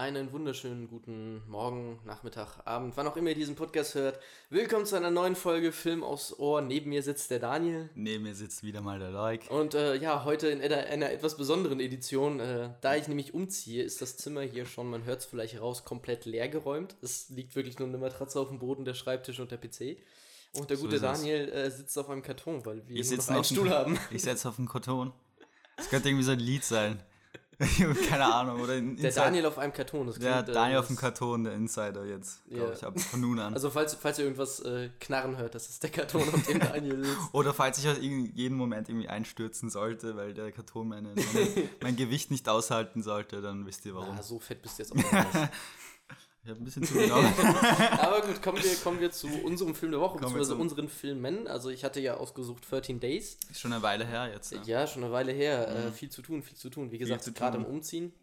Einen wunderschönen guten Morgen, Nachmittag, Abend, wann auch immer ihr diesen Podcast hört. Willkommen zu einer neuen Folge Film aufs Ohr. Neben mir sitzt der Daniel. Neben mir sitzt wieder mal der Like. Und äh, ja, heute in einer, einer, etwas besonderen Edition. Äh, da ich nämlich umziehe, ist das Zimmer hier schon, man hört es vielleicht raus, komplett leer geräumt. Es liegt wirklich nur eine Matratze auf dem Boden, der Schreibtisch und der PC. Und der gute so Daniel äh, sitzt auf einem Karton, weil wir ich nur noch einen Stuhl haben. Ich sitze auf dem Karton. Das könnte irgendwie so ein Lied sein. Keine Ahnung. Oder der Daniel auf einem Karton. Das der äh, Daniel auf dem Karton, der Insider jetzt, glaube ich, ab von nun an. Also falls, falls ihr irgendwas äh, knarren hört, das ist der Karton, auf dem Daniel sitzt. oder falls ich halt jeden Moment irgendwie einstürzen sollte, weil der Karton meine, meine, mein Gewicht nicht aushalten sollte, dann wisst ihr warum. Ah, so fett bist du jetzt auch nicht. Ich habe ein bisschen zu genommen. Aber gut, kommen wir, kommen wir zu unserem Film der Woche, beziehungsweise unseren Filmen. Also ich hatte ja ausgesucht 13 Days. Ist schon eine Weile her jetzt. Ja, ja schon eine Weile her. Äh, mhm. Äh, viel zu tun, viel zu tun. Wie gesagt, gerade im Umziehen.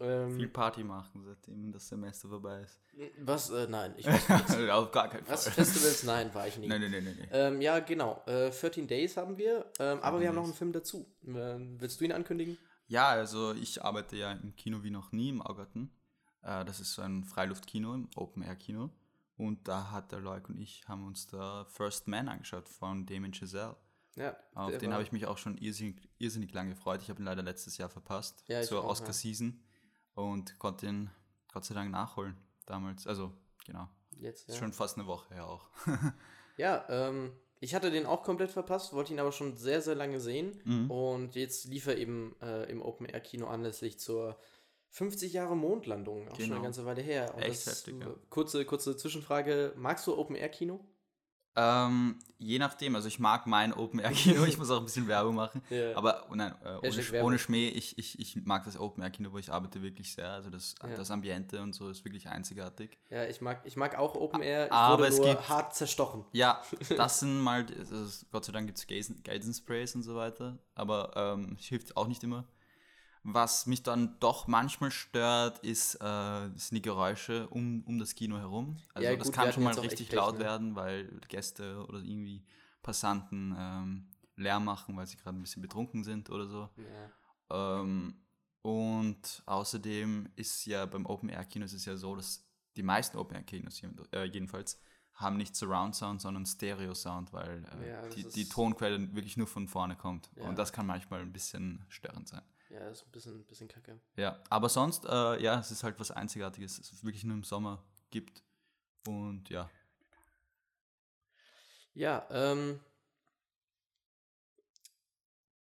Ähm, viel Party machen, seitdem das Semester vorbei ist. Was? Äh, nein, ich weiß nicht. Auf gar keinen Fall. Was? Festivals? Nein, war ich nicht. Nein, nein, nein, nein. Ähm, ja, genau. Äh, 13 Days haben wir, ähm, aber wir haben noch einen Film dazu. Ähm, willst du ihn ankündigen? Ja, also ich arbeite ja im Kino wie noch nie im Augarten. Äh, das ist so ein Freiluftkino, ein Open-Air-Kino. Und da hat der Leuk und ich haben uns da First Man angeschaut von Damien Chazelle. Ja, Auf den habe ich mich auch schon irrsinnig, irrsinnig lange gefreut. Ich habe ihn leider letztes Jahr verpasst ja, zur Oscar-Season ja. und konnte ihn Gott sei Dank nachholen damals. Also, genau. Jetzt, ja. Ist schon fast eine Woche her auch. ja, ähm, ich hatte den auch komplett verpasst, wollte ihn aber schon sehr, sehr lange sehen. Mhm. Und jetzt lief er eben äh, im Open-Air-Kino anlässlich zur 50 Jahre Mondlandung, auch genau. schon eine genau. ganze Weile her. Und Echt heftig, ja. kurze, kurze Zwischenfrage, magst du Open-Air-Kino? Ähm, je nachdem, also ich mag mein Open-Air-Kino, ich muss auch ein bisschen Werbung machen, yeah. aber oh nein, äh, ohne, ohne, Schmäh, ich, ich, ich mag das Open-Air-Kino, wo ich arbeite, wirklich sehr, also das, ja. das Ambiente und so ist wirklich einzigartig. Ja, ich mag, ich mag auch Open-Air, ich aber wurde es nur gibt, hart zerstochen. Ja, das sind mal, also Gott sei Dank gibt es Geisensprays und so weiter, aber ähm, es hilft auch nicht immer. Was mich dann doch manchmal stört, ist, äh, sind die Geräusche um, um das Kino herum. Also ja, das kann schon mal richtig laut ne? werden, weil Gäste oder irgendwie Passanten ähm, Lärm machen, weil sie gerade ein bisschen betrunken sind oder so. Ja. Ähm, und außerdem ist ja beim Open-Air-Kinos ist ja so, dass die meisten Open-Air-Kinos äh, jedenfalls haben nicht Surround Sound, sondern Stereo Sound, weil äh, ja, die, die Tonquelle wirklich nur von vorne kommt. Ja. Und das kann manchmal ein bisschen störend sein. Ja, ist ein bisschen, bisschen kacke. Ja, aber sonst, äh, ja, es ist halt was Einzigartiges, es wirklich nur im Sommer gibt. Und ja. Ja, ähm.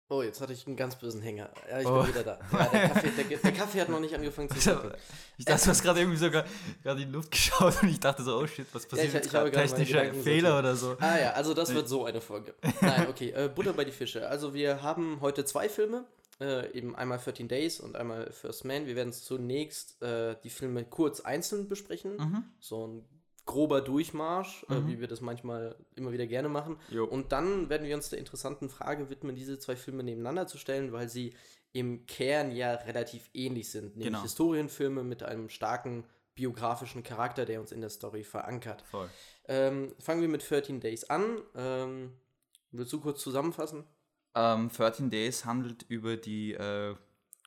Oh, jetzt hatte ich einen ganz bösen Hänger. Ja, ich oh. bin wieder da. Ja, der, Kaffee, der, der, Kaffee hat noch nicht angefangen zu kochen. Ich dachte, du hast gerade irgendwie sogar gerade in die Luft geschaut und ich dachte so, oh shit, was passiert ja, ich, jetzt? Ich Technischer Fehler oder so. Ah ja, also das wird so eine Folge. Nein, okay, äh, Butter bei die Fische. Also wir haben heute zwei Filme. Äh, eben einmal 13 Days und einmal First Man. Wir werden zunächst äh, die Filme kurz einzeln besprechen. Mhm. So ein grober Durchmarsch, äh, mhm. äh, wie wir das manchmal immer wieder gerne machen. Jo. Und dann werden wir uns der interessanten Frage widmen, diese zwei Filme nebeneinander zu stellen, weil sie im Kern ja relativ ähnlich sind. Nämlich genau. Historienfilme mit einem starken biografischen Charakter, der uns in der Story verankert. Ähm, fangen wir mit 13 Days an. Ähm, willst du kurz zusammenfassen? Ähm, 13 Days handelt über die äh,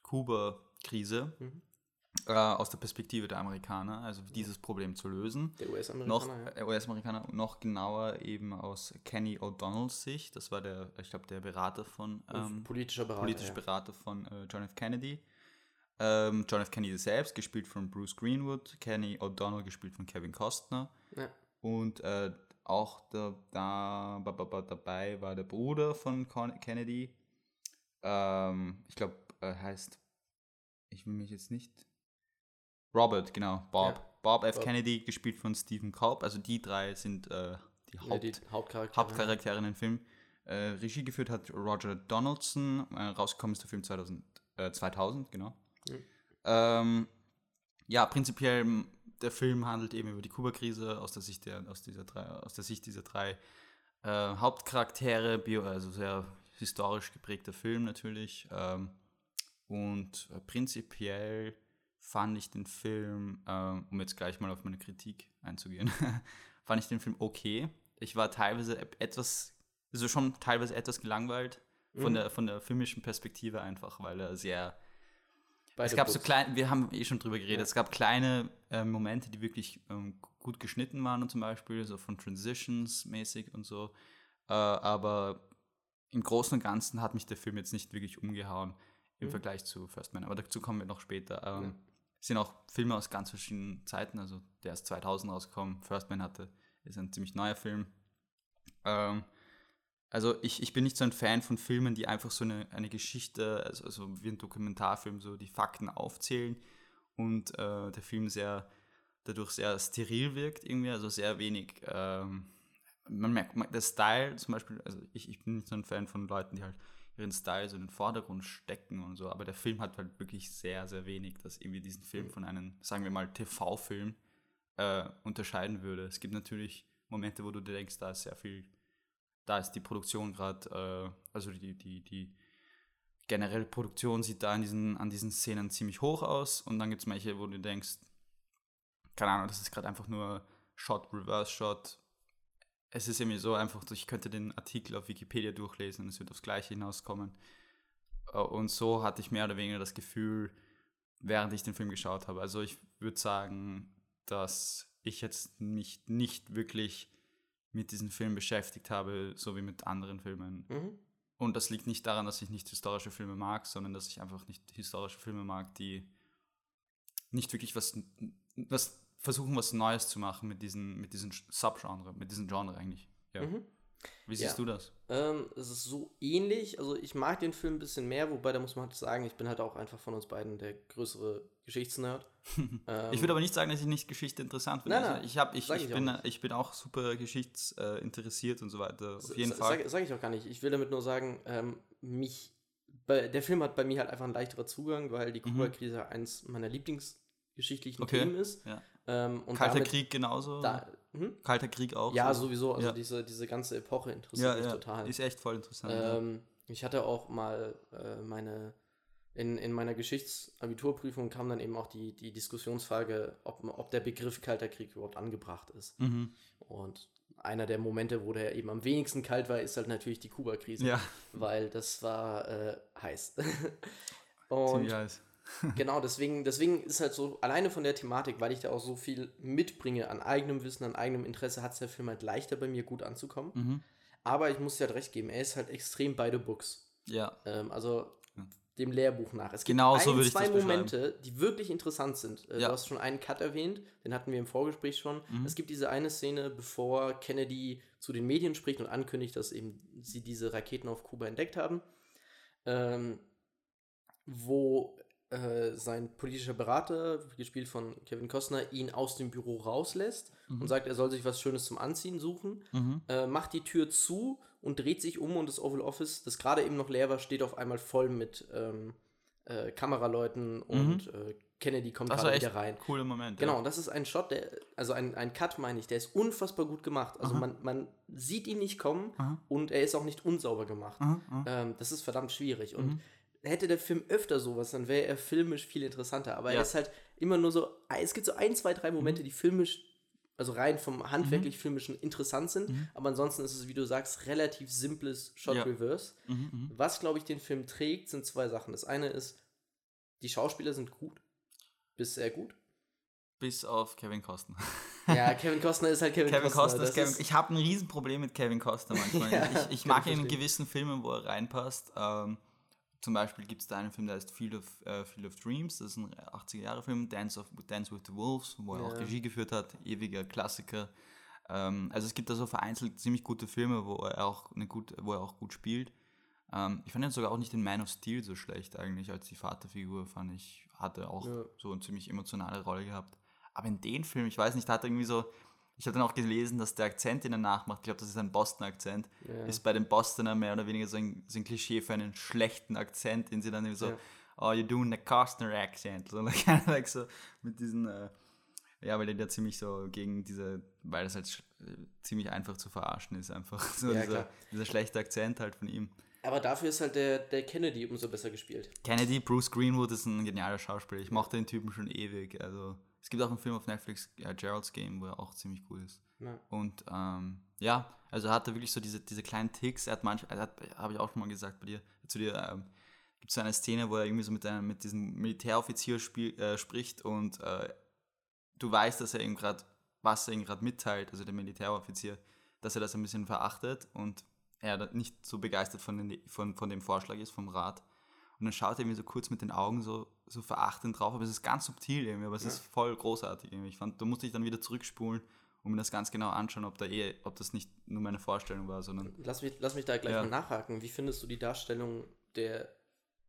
Kuba-Krise mhm. äh, aus der Perspektive der Amerikaner, also dieses Problem zu lösen. Der US-Amerikaner. Noch, ja. US-Amerikaner, noch genauer eben aus Kenny O'Donnells Sicht. Das war der, ich glaube, der Berater von. Ähm, politischer Berater. Politischer Berater von äh, John F. Kennedy. Ähm, John F. Kennedy selbst, gespielt von Bruce Greenwood. Kenny O'Donnell, gespielt von Kevin Costner. Ja. Und äh, auch da, da, dabei war der Bruder von Kennedy. Ähm, ich glaube, er heißt, ich will mich jetzt nicht. Robert, genau, Bob. Ja, Bob F. Bob. Kennedy, gespielt von Stephen Culp. Also die drei sind äh, die, Haupt, ja, die Hauptcharaktere. Hauptcharaktere in dem Film. Äh, Regie geführt hat Roger Donaldson. Äh, rausgekommen ist der Film 2000, 2000 äh, genau. Mhm. Ähm, ja, prinzipiell der Film handelt eben über die Kuba-Krise aus der Sicht der, aus dieser drei, aus der Sicht dieser drei äh, Hauptcharaktere, bio, also sehr historisch geprägter Film natürlich. Ähm, und prinzipiell fand ich den Film, äh, um jetzt gleich mal auf meine Kritik einzugehen, fand ich den Film okay. Ich war teilweise etwas, also schon teilweise etwas gelangweilt von, mhm. der, von der filmischen Perspektive einfach, weil er sehr es gab Books. so kleine, wir haben eh schon drüber geredet, ja. es gab kleine äh, Momente, die wirklich ähm, gut geschnitten waren, und zum Beispiel so von Transitions mäßig und so. Äh, aber im Großen und Ganzen hat mich der Film jetzt nicht wirklich umgehauen im mhm. Vergleich zu First Man. Aber dazu kommen wir noch später. Ähm, ja. Es sind auch Filme aus ganz verschiedenen Zeiten. Also der ist 2000 rausgekommen. First Man hatte, ist ein ziemlich neuer Film. Ähm, also ich, ich bin nicht so ein Fan von Filmen, die einfach so eine, eine Geschichte, also, also wie ein Dokumentarfilm, so die Fakten aufzählen und äh, der Film sehr dadurch sehr steril wirkt irgendwie, also sehr wenig ähm, man merkt, der Style zum Beispiel, also ich, ich bin nicht so ein Fan von Leuten, die halt ihren Style so in den Vordergrund stecken und so, aber der Film hat halt wirklich sehr, sehr wenig, dass irgendwie diesen Film mhm. von einem, sagen wir mal, TV-Film äh, unterscheiden würde. Es gibt natürlich Momente, wo du dir denkst, da ist sehr viel, da ist die Produktion gerade, äh, also die, die, die generelle Produktion sieht da an diesen, an diesen Szenen ziemlich hoch aus und dann gibt es manche, wo du denkst, keine Ahnung, das ist gerade einfach nur Shot, Reverse Shot, es ist irgendwie so einfach, ich könnte den Artikel auf Wikipedia durchlesen und es wird aufs Gleiche hinauskommen. Äh, und so hatte ich mehr oder weniger das Gefühl, während ich den Film geschaut habe. Also ich würde sagen, dass ich jetzt mich nicht wirklich mit diesem Film beschäftigt habe, so wie mit anderen Filmen. Mhm. Und das liegt nicht daran, dass ich nicht historische Filme mag, sondern dass ich einfach nicht historische Filme mag, die nicht wirklich was, was versuchen, was Neues zu machen mit diesen, mit diesen Subgenre, mit diesem Genre eigentlich. Ja. Mhm. Wie siehst ja. du das? Ähm, es ist so ähnlich. Also ich mag den Film ein bisschen mehr, wobei da muss man halt sagen, ich bin halt auch einfach von uns beiden der größere Geschichtsnerd. ähm, ich würde aber nicht sagen, dass ich nicht Geschichte interessant finde. Nein, nein, ich, hab, ich, ich, ich bin, auch ich bin auch super geschichtsinteressiert und so weiter. Auf jeden Fall. Sage sag ich auch gar nicht. Ich will damit nur sagen, ähm, mich, der Film hat bei mir halt einfach einen leichteren Zugang, weil die. Kuba-Krise mhm. eins meiner Lieblingsgeschichtlichen okay. Themen ist. Ja. Ähm, Kalter Krieg genauso. Da, hm? Kalter Krieg auch. Ja, so. sowieso. Also ja. diese, diese ganze Epoche interessiert ja, mich ja. total. Ist echt voll interessant. Ähm, ich hatte auch mal äh, meine, in, in meiner Geschichtsabiturprüfung kam dann eben auch die, die Diskussionsfrage, ob, ob der Begriff Kalter Krieg überhaupt angebracht ist. Mhm. Und einer der Momente, wo der eben am wenigsten kalt war, ist halt natürlich die Kuba-Krise. Ja. Weil das war äh, heiß. Und Ziemlich heiß genau, deswegen, deswegen ist halt so, alleine von der Thematik, weil ich da auch so viel mitbringe an eigenem Wissen, an eigenem Interesse, hat es der Film halt leichter bei mir gut anzukommen. Mhm. Aber ich muss dir halt recht geben, er ist halt extrem beide Books. Ja. Ähm, also dem Lehrbuch nach. Es gibt genau ein, so zwei Momente, die wirklich interessant sind. Äh, ja. Du hast schon einen Cut erwähnt, den hatten wir im Vorgespräch schon. Mhm. Es gibt diese eine Szene, bevor Kennedy zu den Medien spricht und ankündigt, dass eben sie diese Raketen auf Kuba entdeckt haben. Ähm, wo äh, sein politischer Berater, gespielt von Kevin Costner, ihn aus dem Büro rauslässt mhm. und sagt, er soll sich was Schönes zum Anziehen suchen, mhm. äh, macht die Tür zu und dreht sich um und das Oval Office, das gerade eben noch leer war, steht auf einmal voll mit ähm, äh, Kameraleuten mhm. und äh, Kennedy kommt gerade wieder rein. Cooler Moment. Genau, ja. das ist ein Shot, der, also ein, ein Cut, meine ich, der ist unfassbar gut gemacht. Also man, man sieht ihn nicht kommen Aha. und er ist auch nicht unsauber gemacht. Ähm, das ist verdammt schwierig. Und mhm hätte der Film öfter sowas, dann wäre er filmisch viel interessanter. Aber ja. er ist halt immer nur so, es gibt so ein, zwei, drei Momente, mhm. die filmisch, also rein vom handwerklich mhm. filmischen interessant sind. Mhm. Aber ansonsten ist es, wie du sagst, relativ simples Shot ja. Reverse. Mhm, mhm. Was, glaube ich, den Film trägt, sind zwei Sachen. Das eine ist, die Schauspieler sind gut, bis sehr gut. Bis auf Kevin Costner. Ja, Kevin Costner ist halt Kevin, Kevin Costner. Costner Kevin, ich habe ein Riesenproblem mit Kevin Costner manchmal. ja, ich, ich mag ihn in gewissen Filmen, wo er reinpasst. Ähm, zum Beispiel gibt es da einen Film, der heißt Field of, äh, Field of Dreams, das ist ein 80er-Jahre-Film, Dance, of, Dance with the Wolves, wo er ja. auch Regie geführt hat, ewiger Klassiker. Ähm, also es gibt da so vereinzelt ziemlich gute Filme, wo er auch, eine gut, wo er auch gut spielt. Ähm, ich fand ihn sogar auch nicht den Man of Steel so schlecht eigentlich, als die Vaterfigur, fand ich, hatte auch ja. so eine ziemlich emotionale Rolle gehabt. Aber in den Film, ich weiß nicht, da hat er irgendwie so, ich habe dann auch gelesen, dass der Akzent, den er nachmacht, ich glaube, das ist ein Boston-Akzent, ja. ist bei den Bostoner mehr oder weniger so ein, so ein, Klischee für einen schlechten Akzent, den sie dann so, ja. oh, you're doing a Costner Accent. So, like so mit diesen, äh, ja, weil der ziemlich so gegen diese, weil das halt äh, ziemlich einfach zu verarschen ist, einfach. So ja, dieser, dieser schlechte Akzent halt von ihm. Aber dafür ist halt der, der Kennedy umso besser gespielt. Kennedy, Bruce Greenwood ist ein genialer Schauspieler. Ich mochte den Typen schon ewig. Also es gibt auch einen Film auf Netflix, ja, Gerald's Game, wo er auch ziemlich cool ist. Ja. Und ähm, ja, also er hatte wirklich so diese, diese kleinen Ticks. Er hat manchmal, habe ich auch schon mal gesagt bei dir, zu dir, ähm, gibt es so eine Szene, wo er irgendwie so mit, einem, mit diesem Militäroffizier spiel, äh, spricht und äh, du weißt, dass er ihm gerade, was er ihm gerade mitteilt, also der Militäroffizier, dass er das ein bisschen verachtet und er nicht so begeistert von, den, von, von dem Vorschlag ist, vom Rat. Und dann schaut er mir so kurz mit den Augen so, so verachtend drauf, aber es ist ganz subtil irgendwie, aber es ja. ist voll großartig irgendwie. Ich fand, da musste ich dann wieder zurückspulen und mir das ganz genau anschauen, ob, da eh, ob das nicht nur meine Vorstellung war, sondern. Lass mich, lass mich da gleich ja. mal nachhaken. Wie findest du die Darstellung der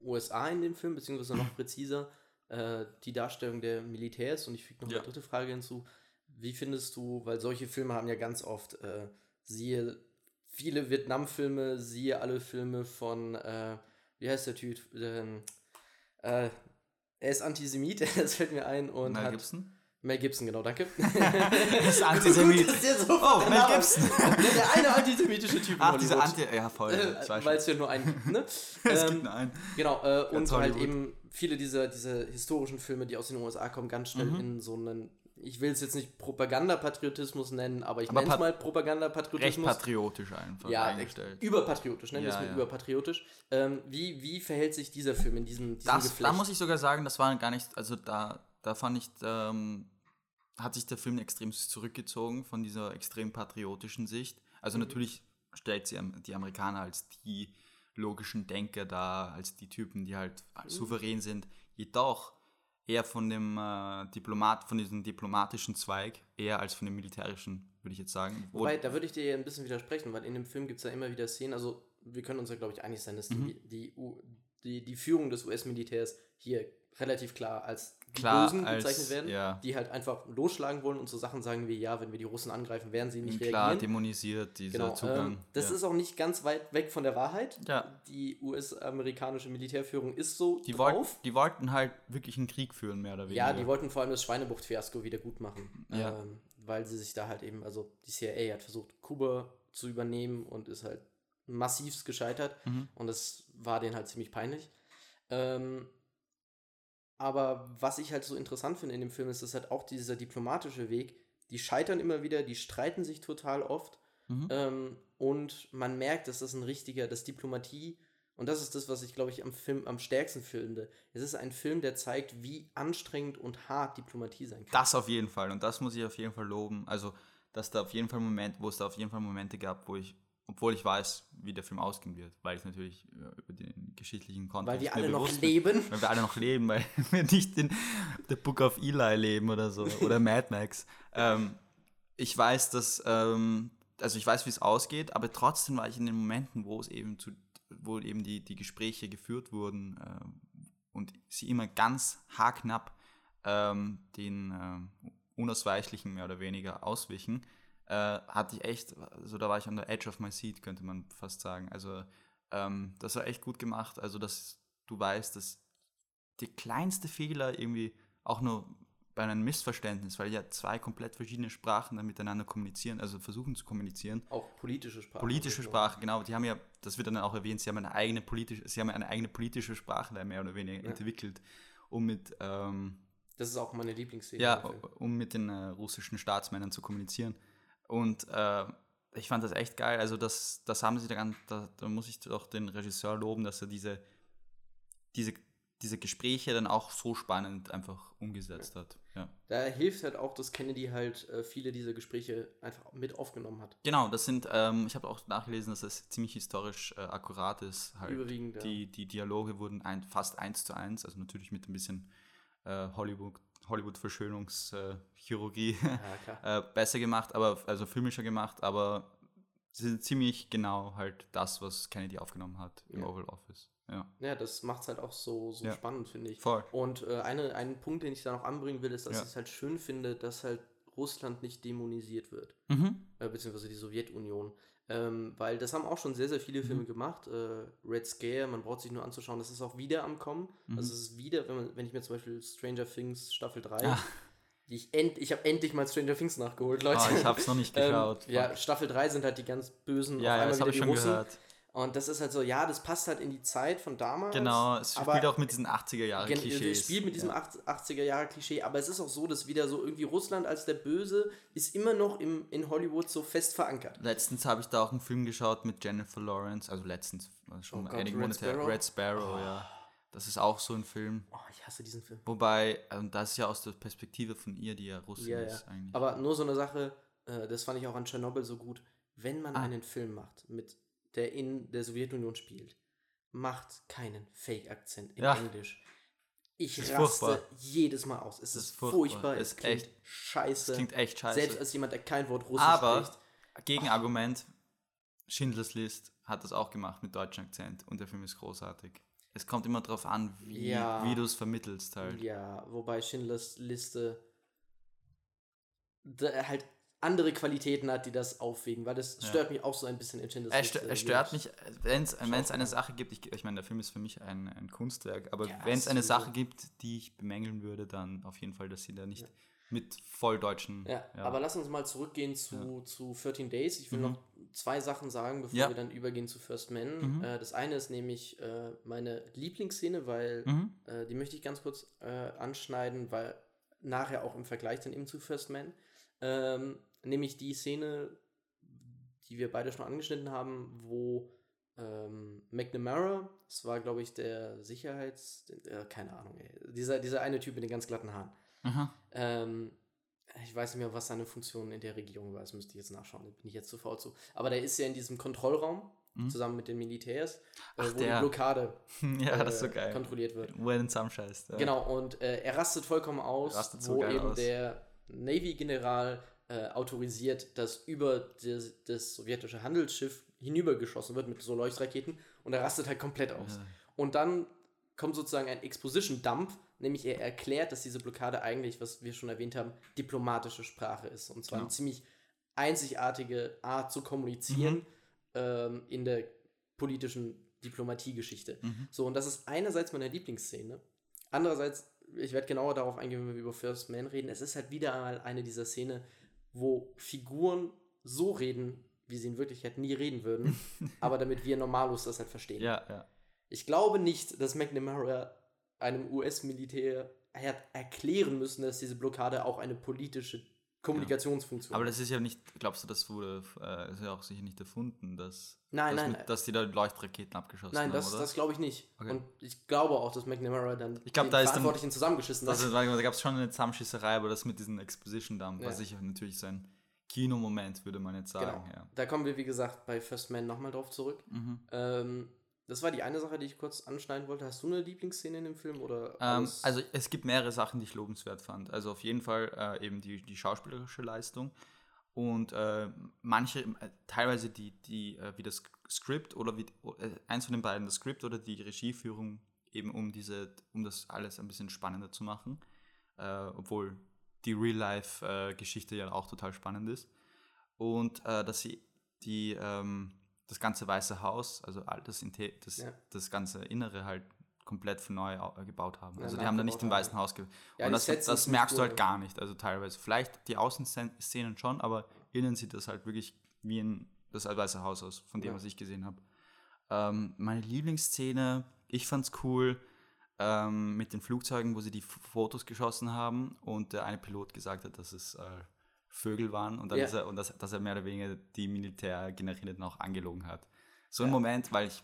USA in dem Film, beziehungsweise noch präziser äh, die Darstellung der Militärs? Und ich füge noch ja. eine dritte Frage hinzu. Wie findest du, weil solche Filme haben ja ganz oft, äh, siehe viele Vietnam-Filme, siehe alle Filme von äh, wie heißt der Typ? Äh, er ist Antisemit, das fällt mir ein. Und Mel hat, Gibson? Mel Gibson, genau, danke. er ist Antisemit. Gut, ist so oh, Mel Gibson. der, der eine antisemitische Typ Ach, dieser Anti... Ja, voll. Weil es ja nur einen gibt, ne? es ähm, gibt nur einen. Genau, äh, und halt eben viele dieser, dieser historischen Filme, die aus den USA kommen, ganz schnell mhm. in so einen ich will es jetzt nicht Propagandapatriotismus nennen, aber ich nenne es mal Propagandapatriotismus. Recht patriotisch einfach ja, eingestellt. Überpatriotisch, nennen wir ja, es mal ja. überpatriotisch. Ähm, wie, wie verhält sich dieser Film in diesem, diesem das, Geflecht? Da muss ich sogar sagen, das war gar nicht, also da, da fand ich, ähm, hat sich der Film extrem zurückgezogen von dieser extrem patriotischen Sicht. Also mhm. natürlich stellt sie die Amerikaner als die logischen Denker dar, als die Typen, die halt mhm. souverän sind. Jedoch eher von dem äh, Diplomat, von diesem diplomatischen Zweig, eher als von dem militärischen, würde ich jetzt sagen. Wobei, da würde ich dir ein bisschen widersprechen, weil in dem Film gibt es ja immer wieder Szenen, also wir können uns ja, glaube ich, einig sein, dass mhm. die, die, die, die Führung des US-Militärs hier relativ klar als klar, Bösen bezeichnet werden, ja. die halt einfach losschlagen wollen und so Sachen sagen wie, ja, wenn wir die Russen angreifen, werden sie nicht klar reagieren. Klar dämonisiert, dieser genau, Zugang. Ähm, das ja. ist auch nicht ganz weit weg von der Wahrheit. Ja. Die US-amerikanische Militärführung ist so die drauf. Wollt, die wollten halt wirklich einen Krieg führen, mehr oder weniger. Ja, die wollten vor allem das Schweinebucht-Fiasko wieder gut machen. Ja. Ähm, weil sie sich da halt eben, also die CIA hat versucht, Kuba zu übernehmen und ist halt massivst gescheitert. Mhm. Und das war denen halt ziemlich peinlich. Ähm, aber was ich halt so interessant finde in dem Film ist, dass halt auch dieser diplomatische Weg, die scheitern immer wieder, die streiten sich total oft. Mhm. Ähm, und man merkt, dass das ein richtiger, das Diplomatie, und das ist das, was ich, glaube ich, am Film am stärksten finde. Es ist ein Film, der zeigt, wie anstrengend und hart Diplomatie sein kann. Das auf jeden Fall. Und das muss ich auf jeden Fall loben. Also, dass da auf jeden Fall Momente, wo es da auf jeden Fall Momente gab, wo ich obwohl ich weiß, wie der Film ausgehen wird, weil ich natürlich äh, über den geschichtlichen Kontext. Weil wir alle noch leben. Bin, weil wir alle noch leben, weil wir nicht in The Book of Eli leben oder so. Oder Mad Max. Ähm, ich weiß, dass, ähm, also ich weiß, wie es ausgeht, aber trotzdem war ich in den Momenten, wo es eben zu, wo eben die, die Gespräche geführt wurden äh, und sie immer ganz haarknapp ähm, den äh, unausweichlichen mehr oder weniger auswichen äh, hatte ich echt, also da war ich an der Edge of my seat, könnte man fast sagen. Also ähm, das war echt gut gemacht. Also dass du weißt, dass der kleinste Fehler irgendwie auch nur bei einem Missverständnis, weil ja zwei komplett verschiedene Sprachen dann miteinander kommunizieren, also versuchen zu kommunizieren. Auch politische Sprache. Politische Sprache, genau. Die haben ja, das wird dann auch erwähnt, sie haben eine eigene politische, sie haben eine eigene politische Sprache mehr oder weniger ja. entwickelt, um mit ähm, das ist auch meine Lieblingsszene. Ja, um mit den äh, russischen Staatsmännern zu kommunizieren. Und äh, ich fand das echt geil. Also, das, das haben sie dann, da, da muss ich doch den Regisseur loben, dass er diese, diese, diese Gespräche dann auch so spannend einfach umgesetzt ja. hat. Ja. Da hilft halt auch, dass Kennedy halt äh, viele dieser Gespräche einfach mit aufgenommen hat. Genau, das sind, ähm, ich habe auch nachgelesen, dass das ziemlich historisch äh, akkurat ist. Halt. Überwiegend, die, die Dialoge wurden ein, fast eins zu eins, also natürlich mit ein bisschen äh, Hollywood Hollywood-Verschönungschirurgie ja, äh, besser gemacht, aber also filmischer gemacht, aber sie sind ziemlich genau halt das, was Kennedy aufgenommen hat im ja. Oval Office. Ja, ja das macht es halt auch so, so ja. spannend, finde ich. Voll. Und äh, eine, einen Punkt, den ich da noch anbringen will, ist, dass ich es halt schön finde, dass halt Russland nicht dämonisiert wird. Mhm. Äh, beziehungsweise die Sowjetunion. Ähm, weil das haben auch schon sehr, sehr viele Filme mhm. gemacht. Äh, Red Scare, man braucht sich nur anzuschauen, das ist auch wieder am Kommen. Mhm. Also es ist wieder, wenn, man, wenn ich mir zum Beispiel Stranger Things Staffel 3, ah. die ich, end, ich habe endlich mal Stranger Things nachgeholt, Leute. Oh, ich habe es noch nicht geschaut. ähm, ja, Staffel 3 sind halt die ganz bösen, ja, ja, das habe ich schon Russen. gehört. Und das ist halt so, ja, das passt halt in die Zeit von damals. Genau, es spielt auch mit diesen 80er-Jahre-Klischees. Es spielt mit diesem ja. 80er-Jahre-Klischee, aber es ist auch so, dass wieder so irgendwie Russland als der Böse ist immer noch im, in Hollywood so fest verankert. Letztens habe ich da auch einen Film geschaut mit Jennifer Lawrence, also letztens, schon oh Gott, einige Monate her, Red Sparrow, oh. ja. Das ist auch so ein Film. Oh, ich hasse diesen Film. Wobei, und das ist ja aus der Perspektive von ihr, die ja Russin ja, ist ja. eigentlich. Aber nur so eine Sache, äh, das fand ich auch an Tschernobyl so gut. Wenn man ah. einen Film macht, mit der in der Sowjetunion spielt, macht keinen Fake-Akzent in ja. Englisch. Ich raste furchtbar. jedes Mal aus. Es ist, ist furchtbar. furchtbar. Es, es klingt echt scheiße. Es klingt echt scheiße. Selbst als jemand, der kein Wort Russisch Aber, spricht. Gegenargument, Schindlers List hat das auch gemacht mit deutschem Akzent und der Film ist großartig. Es kommt immer darauf an, wie, ja. wie du es vermittelst halt. Ja, wobei Schindlers Liste halt andere Qualitäten hat, die das aufwiegen, weil das stört ja. mich auch so ein bisschen in Schindlers Liste. Er, stört mich, wenn es eine Sache gibt, ich, ich meine, der Film ist für mich ein, ein Kunstwerk, aber ja, wenn es eine Sache gibt, die ich bemängeln würde, dann auf jeden Fall, dass sie da nicht mit volldeutschen. Ja, ja, aber lass uns mal zurückgehen zu, ja. zu 13 Days. Ich will mhm. noch zwei Sachen sagen, bevor ja. wir dann übergehen zu First Man. Mhm. Äh, das eine ist nämlich äh, meine Lieblingsszene, weil mhm. äh, die möchte ich ganz kurz äh, anschneiden, weil nachher auch im Vergleich dann eben zu First Man. Ähm, nämlich die Szene, die wir beide schon angeschnitten haben, wo ähm, McNamara, das war glaube ich der Sicherheits, äh, keine Ahnung, ey, dieser, dieser eine Typ mit den ganz glatten Haaren. Ähm, ich weiß nicht mehr, was seine Funktion in der Regierung war. Das müsste ich jetzt nachschauen. Da bin ich jetzt zu faul zu. Aber der ist ja in diesem Kontrollraum mhm. zusammen mit den Militärs, äh, Ach, wo der. die Blockade ja, äh, so kontrolliert wird. Wo er den zusammenscheißt. Ja. Genau, und äh, er rastet vollkommen aus, rastet so wo eben aus. der Navy-General äh, autorisiert, dass über das, das, sowjetische Handelsschiff hinübergeschossen wird mit so Leuchtraketen und er rastet halt komplett aus. Ja. Und dann kommt sozusagen ein Exposition-Dump, nämlich er erklärt, dass diese Blockade eigentlich, was wir schon erwähnt haben, diplomatische Sprache ist. Und zwar genau. eine ziemlich einzigartige Art zu kommunizieren mhm. ähm, in der politischen Diplomatiegeschichte. Mhm. So, und das ist einerseits meine Lieblingsszene. Andererseits, ich werde genauer darauf eingehen, wenn wir über First Man reden. Es ist halt wieder einmal eine dieser Szenen, wo Figuren so reden, wie sie in Wirklichkeit nie reden würden, aber damit wir Normalos das halt verstehen. Ja, ja. Ich glaube nicht, dass McNamara einem US-Militär hat erklären müssen, dass diese Blockade auch eine politische Kommunikationsfunktion. Aber das ist ja nicht, glaubst du, das wurde, äh, ist ja auch sicher nicht erfunden, dass, nein, dass, nein, mit, dass die da Leuchtraketen abgeschossen nein, haben. Nein, das, das glaube ich nicht. Okay. Und ich glaube auch, dass McNamara dann ich glaub, den da Verantwortlichen dann, zusammengeschissen hat. Also, da gab es schon eine Zusammenschisserei, aber das mit diesem Exposition Dump ja. war sicher natürlich so ein Kinomoment, würde man jetzt sagen. Genau. Ja. Da kommen wir, wie gesagt, bei First Man nochmal drauf zurück. Mhm. Ähm, das war die eine Sache, die ich kurz anschneiden wollte. Hast du eine Lieblingsszene in dem Film? Oder ähm, also es gibt mehrere Sachen, die ich lobenswert fand. Also auf jeden Fall äh, eben die, die schauspielerische Leistung und äh, manche, äh, teilweise die, die äh, wie das Skript oder wie äh, eins von den beiden, das Skript oder die Regieführung, eben um diese, um das alles ein bisschen spannender zu machen. Äh, obwohl die Real-Life-Geschichte ja auch total spannend ist. Und dass sie die ähm, das ganze Weiße Haus, also das, das, ja. das ganze Innere halt komplett von neu gebaut haben. Ja, also die haben da nicht im Weißen Haus ge ja, Und das, das merkst du halt gar nicht. Also teilweise. Vielleicht die Außenszenen schon, aber innen sieht das halt wirklich wie ein, das Weiße Haus aus, von dem, was ich gesehen habe. Ähm, meine Lieblingsszene, ich fand's cool, ähm, mit den Flugzeugen, wo sie die Fotos geschossen haben und der eine Pilot gesagt hat, dass es äh, Vögel waren und, dann ja. er, und das, dass er mehr oder weniger die Militärgenerierten auch angelogen hat. So ein ja. Moment, weil ich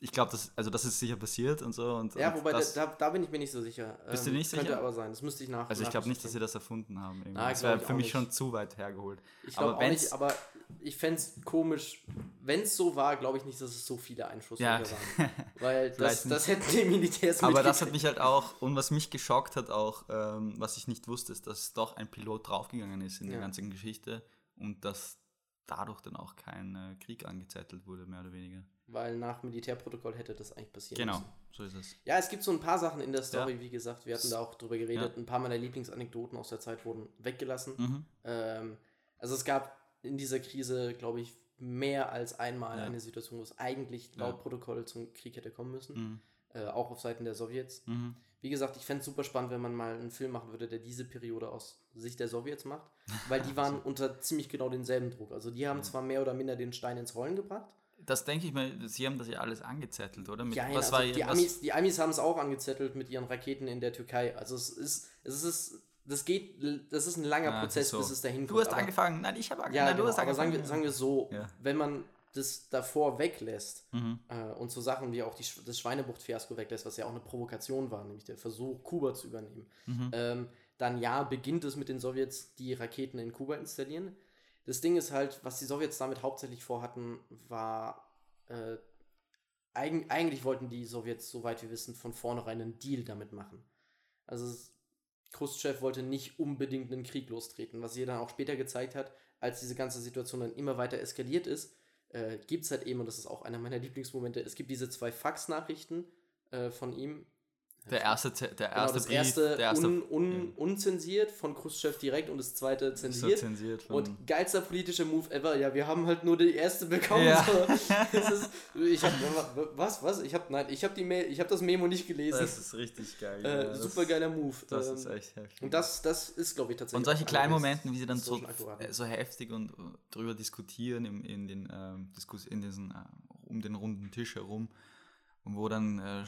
ich glaube, das, also das ist sicher passiert und so. Und, ja, und wobei, das, da, da, bin ich mir nicht so sicher. Bist ähm, du nicht könnte sicher? aber sein, das müsste ich nach. Also ich glaube nicht, dass sie das erfunden haben. Na, das wäre für mich nicht. schon zu weit hergeholt. Ich glaube auch nicht, aber ich fände es komisch, wenn es so war, glaube ich nicht, dass es so viele Einschusslöcher ja. waren. Weil das, das hätten die Militärs Aber das hat mich halt auch, und was mich geschockt hat auch, ähm, was ich nicht wusste, ist, dass doch ein Pilot draufgegangen ist in ja. der ganzen Geschichte und dass dadurch dann auch kein äh, Krieg angezettelt wurde, mehr oder weniger. Weil nach Militärprotokoll hätte das eigentlich passieren genau, müssen. Genau, so ist es. Ja, es gibt so ein paar Sachen in der Story, ja. wie gesagt, wir hatten da auch drüber geredet. Ja. Ein paar meiner Lieblingsanekdoten aus der Zeit wurden weggelassen. Mhm. Ähm, also es gab in dieser Krise, glaube ich, mehr als einmal ja. eine Situation, wo es eigentlich laut Protokoll zum Krieg hätte kommen müssen. Mhm. Äh, auch auf Seiten der Sowjets. Mhm. Wie gesagt, ich fände es super spannend, wenn man mal einen Film machen würde, der diese Periode aus Sicht der Sowjets macht, weil die waren unter ziemlich genau denselben Druck. Also die haben zwar mehr oder minder den Stein ins Rollen gebracht, das denke ich mir, sie haben das ja alles angezettelt, oder? Mit, ja, was also war die, Amis, die Amis haben es auch angezettelt mit ihren Raketen in der Türkei. Also es ist, es ist, das geht, das ist ein langer ah, Prozess, so. bis es dahin kommt. Du hast aber, angefangen, nein, ich habe angefangen. Ja, nein, genau, du hast angefangen. Aber sagen wir, sagen wir so, ja. wenn man das davor weglässt mhm. äh, und so Sachen wie auch die, das Schweinebucht-Fiasko weglässt, was ja auch eine Provokation war, nämlich der Versuch, Kuba zu übernehmen, mhm. ähm, dann ja, beginnt es mit den Sowjets, die Raketen in Kuba installieren. Das Ding ist halt, was die Sowjets damit hauptsächlich vorhatten, war, äh, eig eigentlich wollten die Sowjets, soweit wir wissen, von vornherein einen Deal damit machen. Also Khrushchev wollte nicht unbedingt einen Krieg lostreten, was sich dann auch später gezeigt hat, als diese ganze Situation dann immer weiter eskaliert ist, äh, gibt es halt eben, und das ist auch einer meiner Lieblingsmomente, es gibt diese zwei Faxnachrichten äh, von ihm, der erste, der genau, erste genau, das Brief, erste, der erste un, un, unzensiert von Khrushchev direkt und das zweite zensiert. Zensiert und geilster politischer Move ever. Ja, wir haben halt nur die erste bekommen. Ja. So. ist, ich hab, was, was? Ich habe nein, ich habe die Mail, ich habe das Memo nicht gelesen. Das ist richtig geil. Äh, ja, super geiler Move. Das ähm, ist echt heftig. Und das, das ist, glaube ich, tatsächlich. Und solche kleinen Momente, wie sie dann so, so heftig und drüber diskutieren in, in den ähm, Diskus in diesen äh, um den runden Tisch herum und wo dann äh,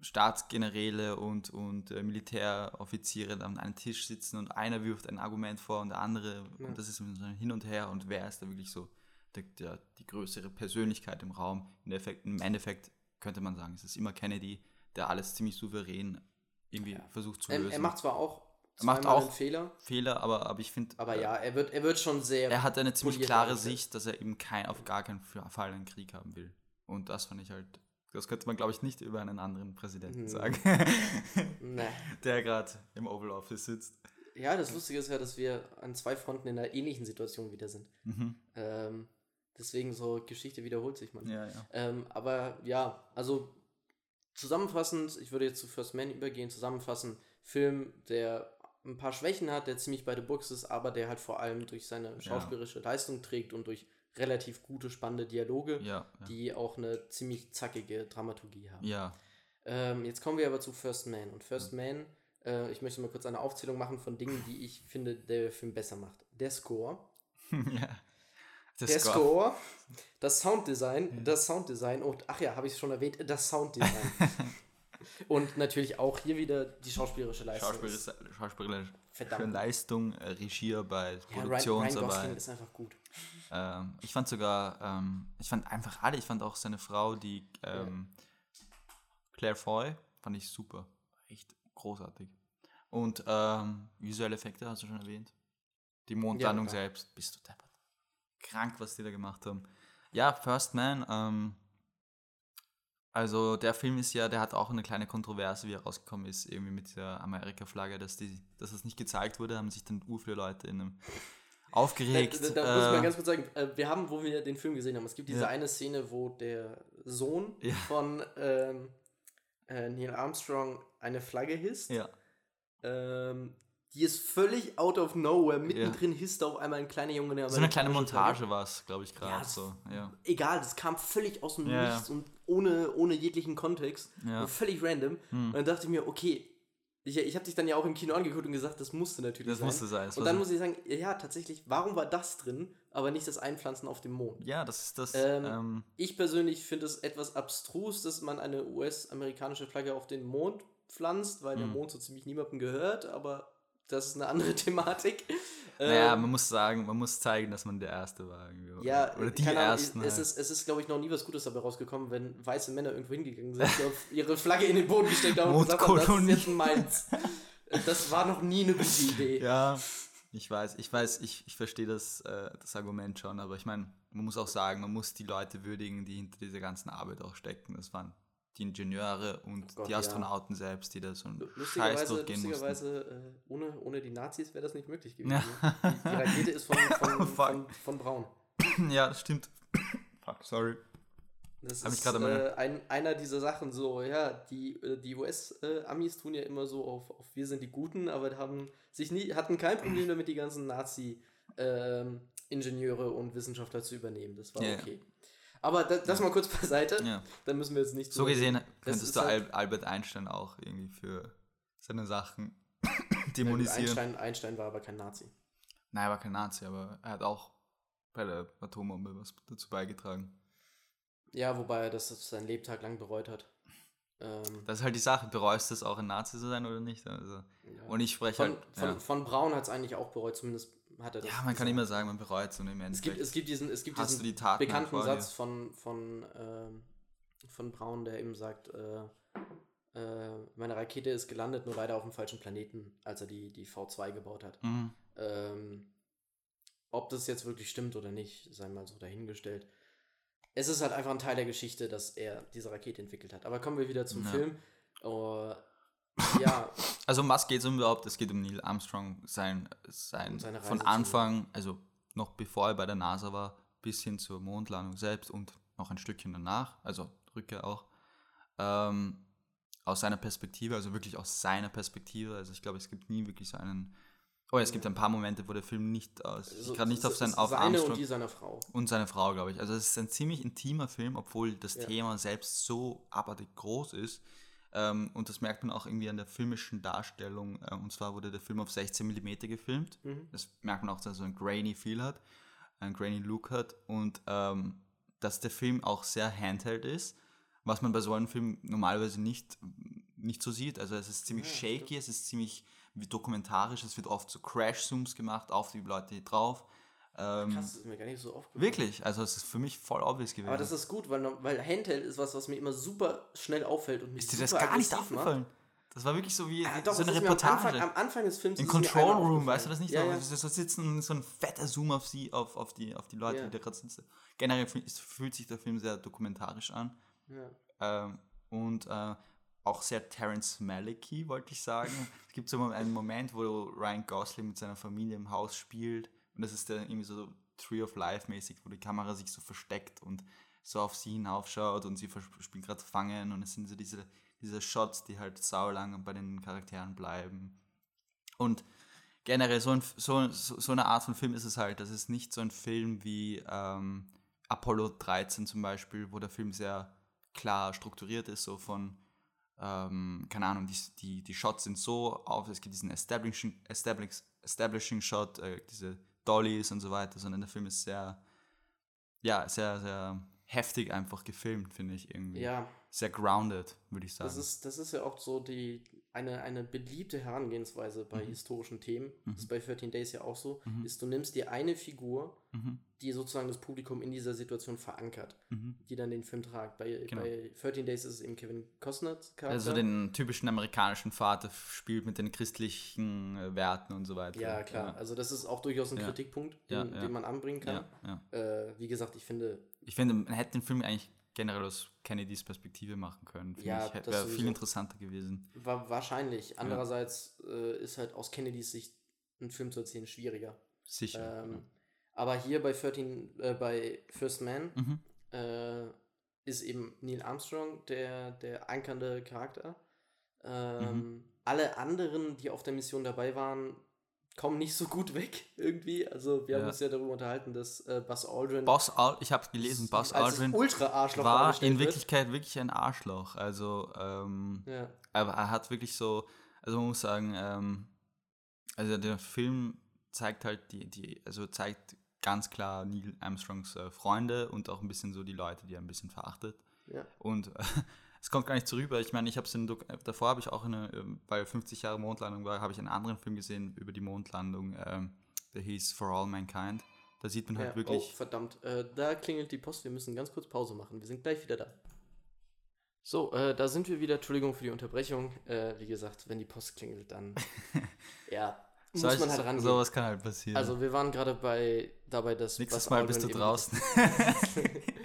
Staatsgeneräle und, und äh, Militäroffiziere an einem Tisch sitzen und einer wirft ein Argument vor und der andere, ja. und das ist so ein Hin und Her und wer ist da wirklich so der, der, die größere Persönlichkeit im Raum. Im Endeffekt, Im Endeffekt könnte man sagen, es ist immer Kennedy, der alles ziemlich souverän irgendwie ja. versucht zu lösen. Er, macht zwar auch er macht auch Fehler. Fehler, aber, aber ich finde. Aber äh, ja, er wird, er wird schon sehr. Er hat eine ziemlich klare Sicht, dass er eben kein, auf gar keinen Fall einen Krieg haben will. Und das fand ich halt das könnte man, glaube ich, nicht über einen anderen Präsidenten hm. sagen. nee. Der gerade im Oval Office sitzt. Ja, das Lustige ist ja, dass wir an zwei Fronten in einer ähnlichen Situation wieder sind. Mhm. Ähm, deswegen so Geschichte wiederholt sich man. Ja, ja. Ähm, aber ja, also zusammenfassend, ich würde jetzt zu First Man übergehen, zusammenfassend, Film, der ein paar Schwächen hat, der ziemlich bei The Books ist, aber der halt vor allem durch seine schauspielerische ja. Leistung trägt und durch relativ gute, spannende Dialoge, ja, ja. die auch eine ziemlich zackige Dramaturgie haben. Ja. Ähm, jetzt kommen wir aber zu First Man. Und First Man, äh, ich möchte mal kurz eine Aufzählung machen von Dingen, die ich finde, der Film besser macht. Der Score. ja. Der, der Score. Score. das Sounddesign, ja. das Sounddesign und, ach ja, habe ich es schon erwähnt, das Sounddesign. und natürlich auch hier wieder die schauspielerische Leistung. Schauspielerische, schauspielerische Leistung, äh, Regiearbeit, ja, Produktionsarbeit. Ryan, Ryan ist einfach gut. Ähm, ich fand sogar, ähm, ich fand einfach alle, ich fand auch seine Frau, die ähm, Claire Foy, fand ich super. Echt großartig. Und ähm, visuelle Effekte hast du schon erwähnt. Die Mondlandung ja, selbst, bist du deppert. Krank, was die da gemacht haben. Ja, First Man, ähm, also der Film ist ja, der hat auch eine kleine Kontroverse, wie er rausgekommen ist, irgendwie mit der Amerika-Flagge, dass, die, dass das nicht gezeigt wurde, haben sich dann ur viele Leute in einem aufgeregt. Da, da, da muss ich mal äh, ganz kurz sagen, äh, wir haben, wo wir den Film gesehen haben, es gibt diese ja. eine Szene, wo der Sohn ja. von ähm, äh, Neil Armstrong eine Flagge hisst. Ja. Ähm, die ist völlig out of nowhere. Mittendrin ja. hisst auf einmal ein kleiner Junge. Der so eine kleine Montage war es, glaube ich, gerade ja, so. Ja. Egal, das kam völlig aus dem Nichts und ohne, ohne jeglichen Kontext. völlig random. Hm. Und dann dachte ich mir, okay, ich, ich habe dich dann ja auch im Kino angeguckt und gesagt, das musste natürlich das sein. Das musste sein. und dann muss ich sagen, ja, tatsächlich, warum war das drin, aber nicht das Einpflanzen auf dem Mond? Ja, das ist das. Ähm, ähm, ich persönlich finde es etwas abstrus, dass man eine US-amerikanische Flagge auf den Mond pflanzt, weil der hm. Mond so ziemlich niemandem gehört, aber das ist eine andere Thematik. Naja, ähm, man muss sagen, man muss zeigen, dass man der Erste war. Irgendwie. Ja, oder die Ersten. Es, halt. ist, es ist, glaube ich, noch nie was Gutes dabei rausgekommen, wenn weiße Männer irgendwo hingegangen sind, ihre Flagge in den Boden gesteckt haben und gesagt haben, das ist jetzt meins. Das war noch nie eine gute Idee. Ja, ich weiß, ich weiß, ich, ich verstehe das, äh, das Argument schon, aber ich meine, man muss auch sagen, man muss die Leute würdigen, die hinter dieser ganzen Arbeit auch stecken. Das waren die Ingenieure und oh Gott, die Astronauten ja. selbst, die da so einen Scheiß durchgehen Lustigerweise, äh, ohne, ohne die Nazis wäre das nicht möglich gewesen. Ja. Die, die, Rakete ist von, von, von, von, Braun. Ja, das stimmt. Fuck, sorry. Das Hab ist äh, ein, einer dieser Sachen so, ja, die, äh, die US-Amis tun ja immer so auf, auf wir sind die Guten, aber haben sich nie, hatten kein Problem damit, die ganzen Nazi-Ingenieure ähm, und Wissenschaftler zu übernehmen. Das war yeah. okay. Aber das, das mal kurz beiseite. Ja. Dann müssen wir jetzt nicht so. gesehen könntest du halt Albert Einstein auch irgendwie für seine Sachen dämonisieren. Einstein, Einstein war aber kein Nazi. Nein, er war kein Nazi, aber er hat auch bei der Atombombe was dazu beigetragen. Ja, wobei er das sein Lebtag lang bereut hat. Ähm, das ist halt die Sache, bereust du es auch ein Nazi zu sein oder nicht? Also, ja. Und ich spreche von, halt. Von, ja. von Braun hat es eigentlich auch bereut, zumindest hat er das. Ja, man kann immer sagen, man bereut es und im Endeffekt. Es gibt, es gibt diesen, es gibt diesen die bekannten Satz von, von, äh, von Braun, der eben sagt, äh, äh, meine Rakete ist gelandet, nur leider auf dem falschen Planeten, als er die, die V2 gebaut hat. Mhm. Ähm, ob das jetzt wirklich stimmt oder nicht, sei mal so dahingestellt. Es ist halt einfach ein Teil der Geschichte, dass er diese Rakete entwickelt hat. Aber kommen wir wieder zum ja. Film. Uh, ja. Also um was geht es überhaupt? Es geht um Neil Armstrong, sein, sein von Anfang, also noch bevor er bei der NASA war, bis hin zur Mondlandung selbst und noch ein Stückchen danach, also Rückkehr auch. Ähm, aus seiner Perspektive, also wirklich aus seiner Perspektive. Also ich glaube, es gibt nie wirklich so einen. Oh, es gibt ein paar Momente, wo der Film nicht aus, also, gerade nicht auf seinen auf seine Armstrong, und die seiner Frau und seine Frau, glaube ich. Also es ist ein ziemlich intimer Film, obwohl das ja. Thema selbst so abartig groß ist. Ähm, und das merkt man auch irgendwie an der filmischen Darstellung. Äh, und zwar wurde der Film auf 16 mm gefilmt. Mhm. Das merkt man auch, dass er so ein grainy Feel hat, ein grainy Look hat und ähm, dass der Film auch sehr handheld ist was man bei so einem Film normalerweise nicht, nicht so sieht. Also es ist ziemlich ja, shaky, stimmt. es ist ziemlich dokumentarisch, es wird oft so Crash-Zooms gemacht auf die Leute drauf. Ähm, Krass, das ist mir gar nicht so aufgefallen. Wirklich, also es ist für mich voll obvious gewesen. Aber das ist gut, weil, weil Handheld ist was, was mir immer super schnell auffällt und mich Ist dir das gar nicht aufgefallen? Macht. Das war wirklich so wie ja, doch, so eine Reportage. Am Anfang, am Anfang, des Films. In Control Room, weißt du das nicht? Ja, ja. So sitzen, so ein fetter Zoom auf sie, auf, auf, die, auf die Leute, ja. die da gerade sitzen. Generell fühlt sich der Film sehr dokumentarisch an. Ja. Ähm, und äh, auch sehr Terence Malicky, wollte ich sagen. es gibt so einen Moment, wo Ryan Gosling mit seiner Familie im Haus spielt und das ist dann irgendwie so Tree of Life mäßig, wo die Kamera sich so versteckt und so auf sie hinaufschaut und sie spielen gerade Fangen und es sind so diese, diese Shots, die halt saulang bei den Charakteren bleiben. Und generell so, ein, so, so, eine Art von Film ist es halt, das ist nicht so ein Film wie ähm, Apollo 13 zum Beispiel, wo der Film sehr klar strukturiert ist, so von, ähm, keine Ahnung, die, die, die Shots sind so auf, es gibt diesen Establishing, Establish, Establishing Shot, äh, diese Dollies und so weiter, sondern der Film ist sehr, ja, sehr, sehr heftig einfach gefilmt, finde ich irgendwie. Ja. Sehr grounded, würde ich sagen. Das ist, das ist ja auch so die, eine, eine beliebte Herangehensweise bei mhm. historischen Themen, mhm. das ist bei 13 Days ja auch so, mhm. ist, du nimmst dir eine Figur, mhm. die sozusagen das Publikum in dieser Situation verankert, mhm. die dann den Film tragt. Bei, genau. bei 13 Days ist es eben Kevin Charakter. Also den typischen amerikanischen Vater spielt mit den christlichen äh, Werten und so weiter. Ja, klar. Ja. Also das ist auch durchaus ein ja. Kritikpunkt, den, ja, den, man anbringen kann. Äh, wie gesagt, ich finde... Ich finde, man hätte den Film eigentlich generell aus Kennedys Perspektive machen können. Finde ja, ich, wäre viel interessanter gewesen. War wahrscheinlich. Andererseits ja. äh, ist halt aus Kennedys Sicht einen Film zu erzählen schwieriger. Sicher. Ähm, ja. Aber hier bei 13, äh, bei First Man mhm. äh, ist eben Neil Armstrong der, der ankernde Charakter. Ähm, mhm. Alle anderen, die auf der Mission dabei waren, kommen nicht so gut weg irgendwie. Also wir ja. haben uns ja darüber unterhalten, dass äh, Buzz Aldrin. Buzz Al ich habe es gelesen, Buzz Aldrin Ultra Arschloch war in Wirklichkeit wird. wirklich ein Arschloch. Also ähm, ja. aber er hat wirklich so, also man muss sagen, ähm, also der Film zeigt halt die, die, also zeigt ganz klar Neil Armstrongs äh, Freunde und auch ein bisschen so die Leute, die er ein bisschen verachtet. Ja. Und äh, es kommt gar nicht so rüber. Ich meine, ich habe es davor habe ich auch eine, ähm, weil 50 Jahre Mondlandung war, habe ich einen anderen Film gesehen über die Mondlandung. Ähm, der hieß For All Mankind. Da sieht man halt ja, wirklich. Oh, verdammt, äh, da klingelt die Post. Wir müssen ganz kurz Pause machen. Wir sind gleich wieder da. So, äh, da sind wir wieder. Entschuldigung für die Unterbrechung. Äh, wie gesagt, wenn die Post klingelt, dann ja, muss Solch, man halt rangehen. Sowas kann halt passieren. Also wir waren gerade bei dabei, dass nächstes Mal bist du draußen.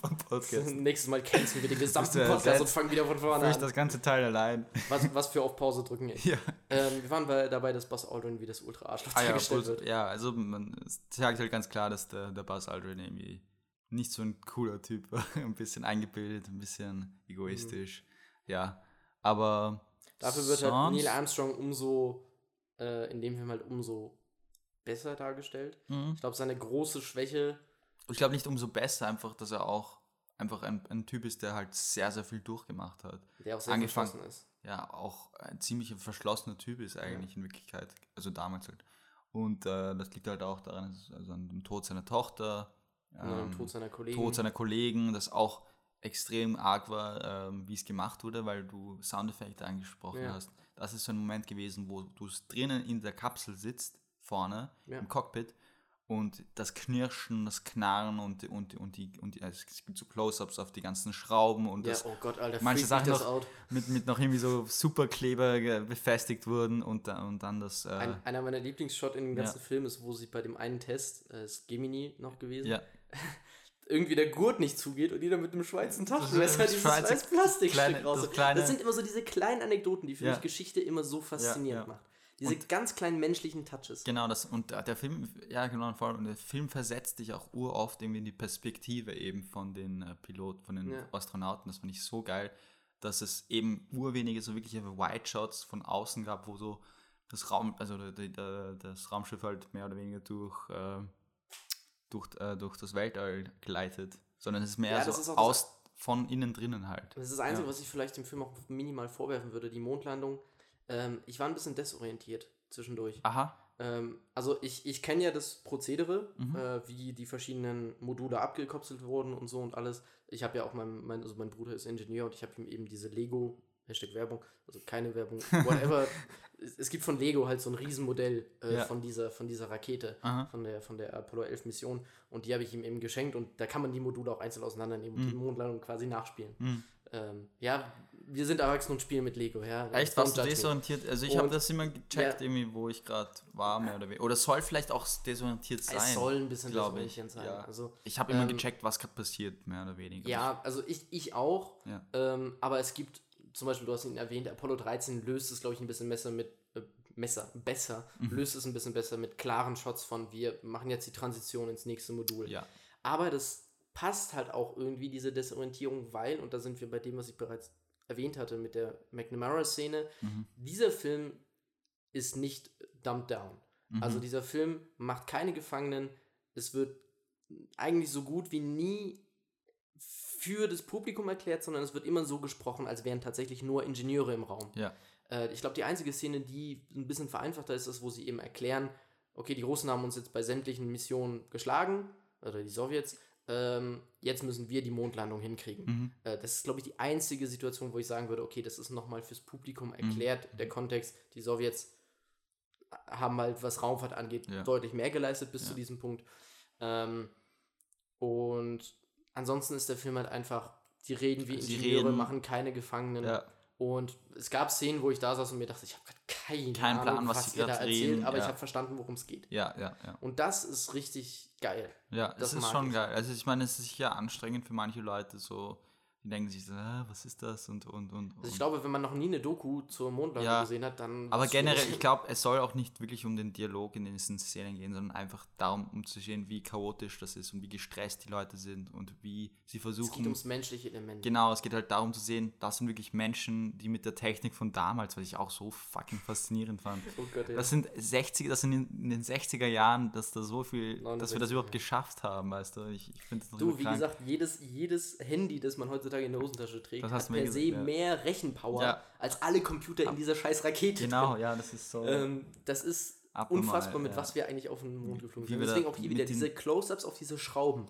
vom Podcast. Nächstes Mal canceln wir den gesamten Podcast und fangen wieder von vorne an. Ich das ganze Teil allein. Was, was für auf Pause drücken. Ja. Ähm, wir waren bei, dabei, dass Buzz Aldrin wie das Ultra-Arschloch ah, dargestellt ja, wird. Ja, also man sagt halt ganz klar, dass der, der Buzz Aldrin irgendwie nicht so ein cooler Typ war. ein bisschen eingebildet, ein bisschen egoistisch. Mhm. Ja, aber Dafür wird halt Neil Armstrong umso, äh, in dem Film halt umso besser dargestellt. Mhm. Ich glaube, seine große Schwäche ich glaube nicht umso besser, einfach, dass er auch einfach ein, ein Typ ist, der halt sehr, sehr viel durchgemacht hat. Der auch sehr Angefangen, verschlossen ist. Ja, auch ein ziemlich verschlossener Typ ist eigentlich ja. in Wirklichkeit. Also damals halt. Und äh, das liegt halt auch daran, also an dem Tod seiner Tochter, ähm, Tod seiner Kollegen. Tod seiner Kollegen, das auch extrem arg war, ähm, wie es gemacht wurde, weil du Soundeffekte angesprochen ja. hast. Das ist so ein Moment gewesen, wo du drinnen in der Kapsel sitzt vorne ja. im Cockpit und das Knirschen, das Knarren und, und, und die, und die, also es gibt so Close-Ups auf die ganzen Schrauben und ja, das, oh Gott, Alter, manche Sachen noch mit, mit noch irgendwie so Superkleber befestigt wurden und, und dann das. Äh, Ein, einer meiner Lieblingsshots in dem ganzen ja. Film ist, wo sie bei dem einen Test, äh, ist Gemini noch gewesen, ja. irgendwie der Gurt nicht zugeht und jeder mit einem Schweizer Taschenmesser dieses scheiß Plastikstück raus. Das, das, sind immer so diese kleinen Anekdoten, die für mich Geschichte immer so faszinierend macht. Diese und ganz kleinen menschlichen Touches. Genau, das, und der Film, ja genau, vor allem der Film versetzt dich auch uroft irgendwie in die Perspektive eben von den äh, Piloten, von den ja. Astronauten. Das fand ich so geil, dass es eben urwenige so wirkliche White Shots von außen gab, wo so das Raum, also der, der, das Raumschiff halt mehr oder weniger durch, äh, durch, äh, durch das Weltall gleitet. Sondern es ist mehr ja, so aus von innen drinnen halt. Das ist das Einzige, ja. was ich vielleicht dem Film auch minimal vorwerfen würde. Die Mondlandung ähm, ich war ein bisschen desorientiert zwischendurch. Aha. Ähm, also ich, ich kenne ja das Prozedere, mhm. äh, wie die verschiedenen Module abgekapselt wurden und so und alles. Ich habe ja auch mein, mein, also mein Bruder ist Ingenieur und ich habe ihm eben diese Lego, Hashtag Werbung, also keine Werbung, whatever. es, es, gibt von Lego halt so ein Riesenmodell äh, ja. von, dieser, von dieser Rakete, von der, von der Apollo 11 Mission und die habe ich ihm eben geschenkt und da kann man die Module auch einzeln auseinandernehmen mhm. und die Mondlandung quasi nachspielen. Mhm. Ähm, ja, wir sind erwachsen und spielen mit Lego, ja. Echt, warst du desorientiert? Also ich habe das immer gecheckt, ja. irgendwie, wo ich gerade war, mehr oder weniger. Oder soll vielleicht auch desorientiert sein. Es soll ein bisschen desorientiert sein. Ja. Also, ich habe immer ähm, gecheckt, was passiert, mehr oder weniger. Ja, also ich, ich auch. Ja. Ähm, aber es gibt, zum Beispiel, du hast ihn erwähnt, Apollo 13 löst es, glaube ich, ein bisschen besser mit, äh, Messer, besser, mhm. löst es ein bisschen besser mit klaren Shots von, wir machen jetzt die Transition ins nächste Modul. Ja. Aber das passt halt auch irgendwie diese Desorientierung, weil, und da sind wir bei dem, was ich bereits erwähnt hatte mit der McNamara-Szene, mhm. dieser Film ist nicht dumped down. Mhm. Also dieser Film macht keine Gefangenen. Es wird eigentlich so gut wie nie für das Publikum erklärt, sondern es wird immer so gesprochen, als wären tatsächlich nur Ingenieure im Raum. Ja. Äh, ich glaube, die einzige Szene, die ein bisschen vereinfachter ist, ist, wo sie eben erklären, okay, die Russen haben uns jetzt bei sämtlichen Missionen geschlagen, oder die Sowjets, ähm, jetzt müssen wir die Mondlandung hinkriegen. Mhm. Äh, das ist, glaube ich, die einzige Situation, wo ich sagen würde, okay, das ist nochmal fürs Publikum erklärt, mhm. der Kontext, die Sowjets haben halt, was Raumfahrt angeht, ja. deutlich mehr geleistet bis ja. zu diesem Punkt. Ähm, und ansonsten ist der Film halt einfach, die reden wie Ingenieure, reden. machen keine Gefangenen. Ja. Und es gab Szenen, wo ich da saß und mir dachte, ich habe keine Kein Ahnung, Plan, was, was ihr da erzählt, reden. aber ja. ich habe verstanden, worum es geht. Ja, ja, ja. Und das ist richtig geil. Ja, das es ist schon ich. geil. Also ich meine, es ist sicher anstrengend für manche Leute so die denken sich so, ah, was ist das und und und. Also ich glaube, wenn man noch nie eine Doku zur Mondlandung ja, gesehen hat, dann. Aber generell, ich glaube, es soll auch nicht wirklich um den Dialog in diesen Szenen gehen, sondern einfach darum, um zu sehen, wie chaotisch das ist und wie gestresst die Leute sind und wie sie versuchen. Es geht ums menschliche Element. Genau, es geht halt darum zu sehen, das sind wirklich Menschen, die mit der Technik von damals, was ich auch so fucking faszinierend fand. Oh Gott, ja. Das sind 60, das sind in, den 60er Jahren, dass da so viel, 69, dass wir das überhaupt ja. geschafft haben, weißt du. Ich, ich finde das Du, wie krank. gesagt, jedes, jedes Handy, das man heutzutage heutzutage in der Hosentasche trägt, das hat per se ja. mehr Rechenpower ja. als alle Computer in dieser scheiß Rakete. Genau, ja, das ist so. Ähm, das ist Abnormal, unfassbar, mit was wir eigentlich auf den Mond geflogen sind. Deswegen auch hier wieder diese Close-Ups auf diese Schrauben.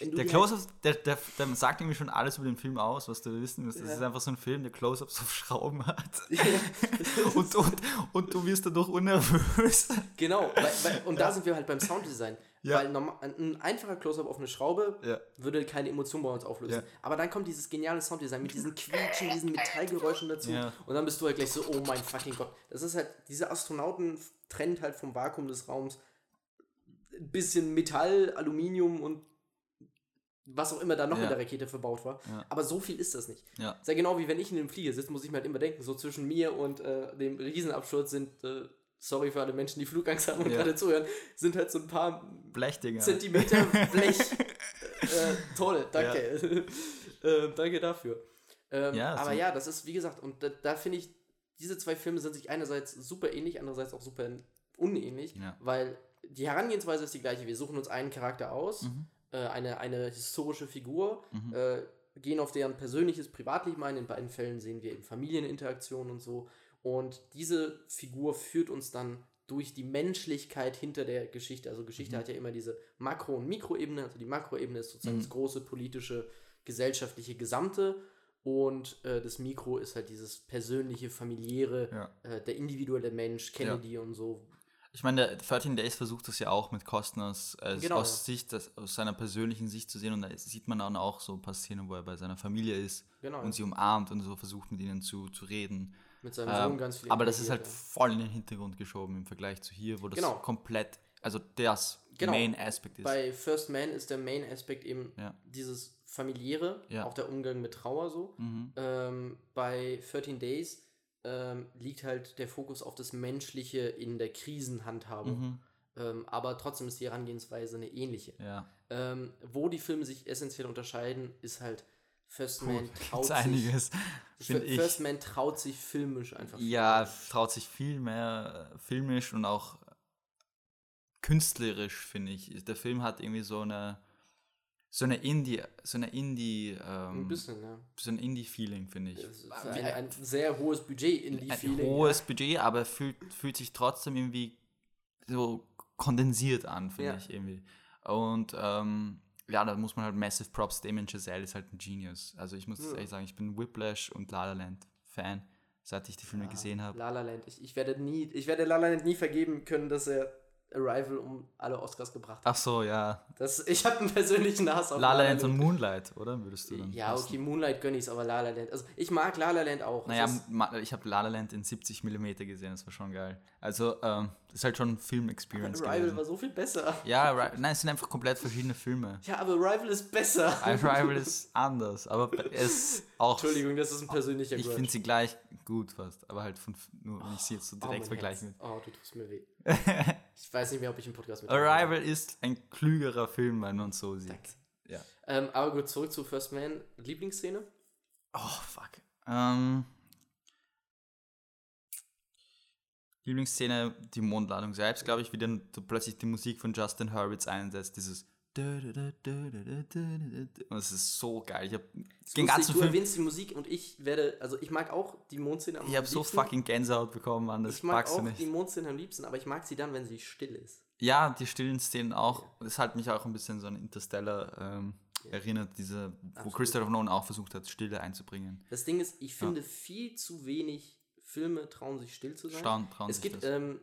Der Close-Ups, der, der, der, sagt irgendwie schon alles über den Film aus, was du wissen musst. Das ja. ist einfach so ein Film, der Close-Ups auf Schrauben hat. Ja. und, und, und du wirst dadurch unnervös. Genau, weil, weil, und da sind wir halt beim Sounddesign. Ja. Weil normal, ein einfacher Close-Up auf eine Schraube ja. würde keine Emotion bei uns auflösen. Ja. Aber dann kommt dieses geniale Sounddesign mit diesen Quietschen, diesen Metallgeräuschen dazu. Und dann bist du halt gleich so, oh mein fucking Gott. Das ist halt, diese Astronauten trennt halt vom Vakuum des Raums ein bisschen Metall, Aluminium und was auch immer da noch ja. in der Rakete verbaut war. Ja. Aber so viel ist das nicht. Ja. Sehr genau wie wenn ich in dem Flieger sitze, muss ich mir halt immer denken, so zwischen mir und äh, dem Riesenabsturz sind äh, sorry für alle Menschen, die Flugangst haben und ja. gerade zuhören, sind halt so ein paar Blechdinger. Zentimeter Blech. äh, toll, danke. Ja. äh, danke dafür. Ähm, ja, aber ja, das ist, wie gesagt, und da, da finde ich, diese zwei Filme sind sich einerseits super ähnlich, andererseits auch super unähnlich, weil die Herangehensweise ist die gleiche. Wir suchen uns einen Charakter aus, mhm. äh, eine, eine historische Figur, mhm. äh, gehen auf deren persönliches Privatleben ein. In beiden Fällen sehen wir eben Familieninteraktionen und so und diese Figur führt uns dann durch die Menschlichkeit hinter der Geschichte. Also Geschichte mhm. hat ja immer diese Makro- und Mikroebene. Also die Makroebene ist sozusagen mhm. das große politische, gesellschaftliche Gesamte. Und äh, das Mikro ist halt dieses persönliche, familiäre, ja. äh, der individuelle Mensch, Kennedy ja. und so. Ich meine, 13 Days versucht das ja auch mit Kosten aus, aus, genau, aus ja. Sicht, das, aus seiner persönlichen Sicht zu sehen. Und da sieht man dann auch so ein paar Szenen, wo er bei seiner Familie ist genau, und sie umarmt und so versucht mit ihnen zu, zu reden. Mit seinem ähm, Sohn ganz viel. Aber das ist halt ja. voll in den Hintergrund geschoben im Vergleich zu hier, wo das genau. komplett, also das genau. Main Aspect ist. Bei First Man ist der Main Aspect eben dieses familiäre, auch der Umgang mit Trauer so. Mhm. Ähm, bei 13 Days ähm, liegt halt der Fokus auf das Menschliche in der Krisenhandhabung. Mhm. Ähm, aber trotzdem ist die Herangehensweise eine ähnliche. Ja. Ähm, wo die Filme sich essentiell unterscheiden, ist halt First Man traut sich. Einiges, First Man traut sich filmisch einfach. Ja, traut sich viel mehr äh, filmisch und auch künstlerisch, finde ich. Der Film hat irgendwie so eine so eine Indie, so eine Indie, ähm, ein bisschen, ja. So ein Indie-Feeling, finde ich. Ein, ein, sehr hohes Budget Indie-Feeling. Ein hohes ja. Budget, aber fühlt, fühlt sich trotzdem irgendwie so kondensiert an, finde ja. ich irgendwie. Und ähm, ja, da muss man halt massive Props. Damien Chazelle ist halt ein Genius. Also ich muss ja. ehrlich sagen, ich bin Whiplash und La La Land Fan, seit ich die Filme gesehen habe. La La Land. Ich, ich werde nie, ich werde La La Land nie vergeben können, dass er Arrival um alle Oscars gebracht hat. Ach so, ja. Das, ich habe einen persönlichen Hass auf La La Land und Moonlight, oder? Würdest du dann Ja, wissen? okay, Moonlight gönne ich aber La La Land. Also ich mag La La Land auch. Naja, ich habe La La Land in 70 mm gesehen, das war schon geil. Also, ähm, ist halt schon ein Film-Experience Arrival gewesen. war so viel besser. Ja, nein, es sind einfach komplett verschiedene Filme. Ja, aber Arrival ist besser. Arrival ist anders, aber es ist auch... Entschuldigung, das ist ein persönlicher Ich finde sie gleich gut fast, aber halt von, nur wenn ich sie jetzt so direkt oh, vergleiche. Oh, du tust mir weh. ich weiß nicht mehr, ob ich einen Podcast mit Arrival ist ein klügerer Film, wenn man es so sieht. Danke. Ja. Ähm, aber gut, zurück zu First Man. Lieblingsszene? Oh, fuck. Ähm... Lieblingsszene, die Mondladung selbst, glaube ich, wie dann plötzlich die Musik von Justin Hurwitz einsetzt, dieses und es ist so geil. Ich habe den ganzen Du Film erwähnst die Musik und ich werde, also ich mag auch die Mondszene am Ich habe so fucking Gänsehaut bekommen, Mann. Das ich mag auch die Mondszene am liebsten, aber ich mag sie dann, wenn sie still ist. Ja, die stillen Szenen auch. Das hat mich auch ein bisschen so an Interstellar ähm, ja. erinnert, diese, wo Christopher Nolan auch versucht hat, Stille einzubringen. Das Ding ist, ich finde ja. viel zu wenig Filme trauen sich still zu sein. Staun, trauen es gibt ähm,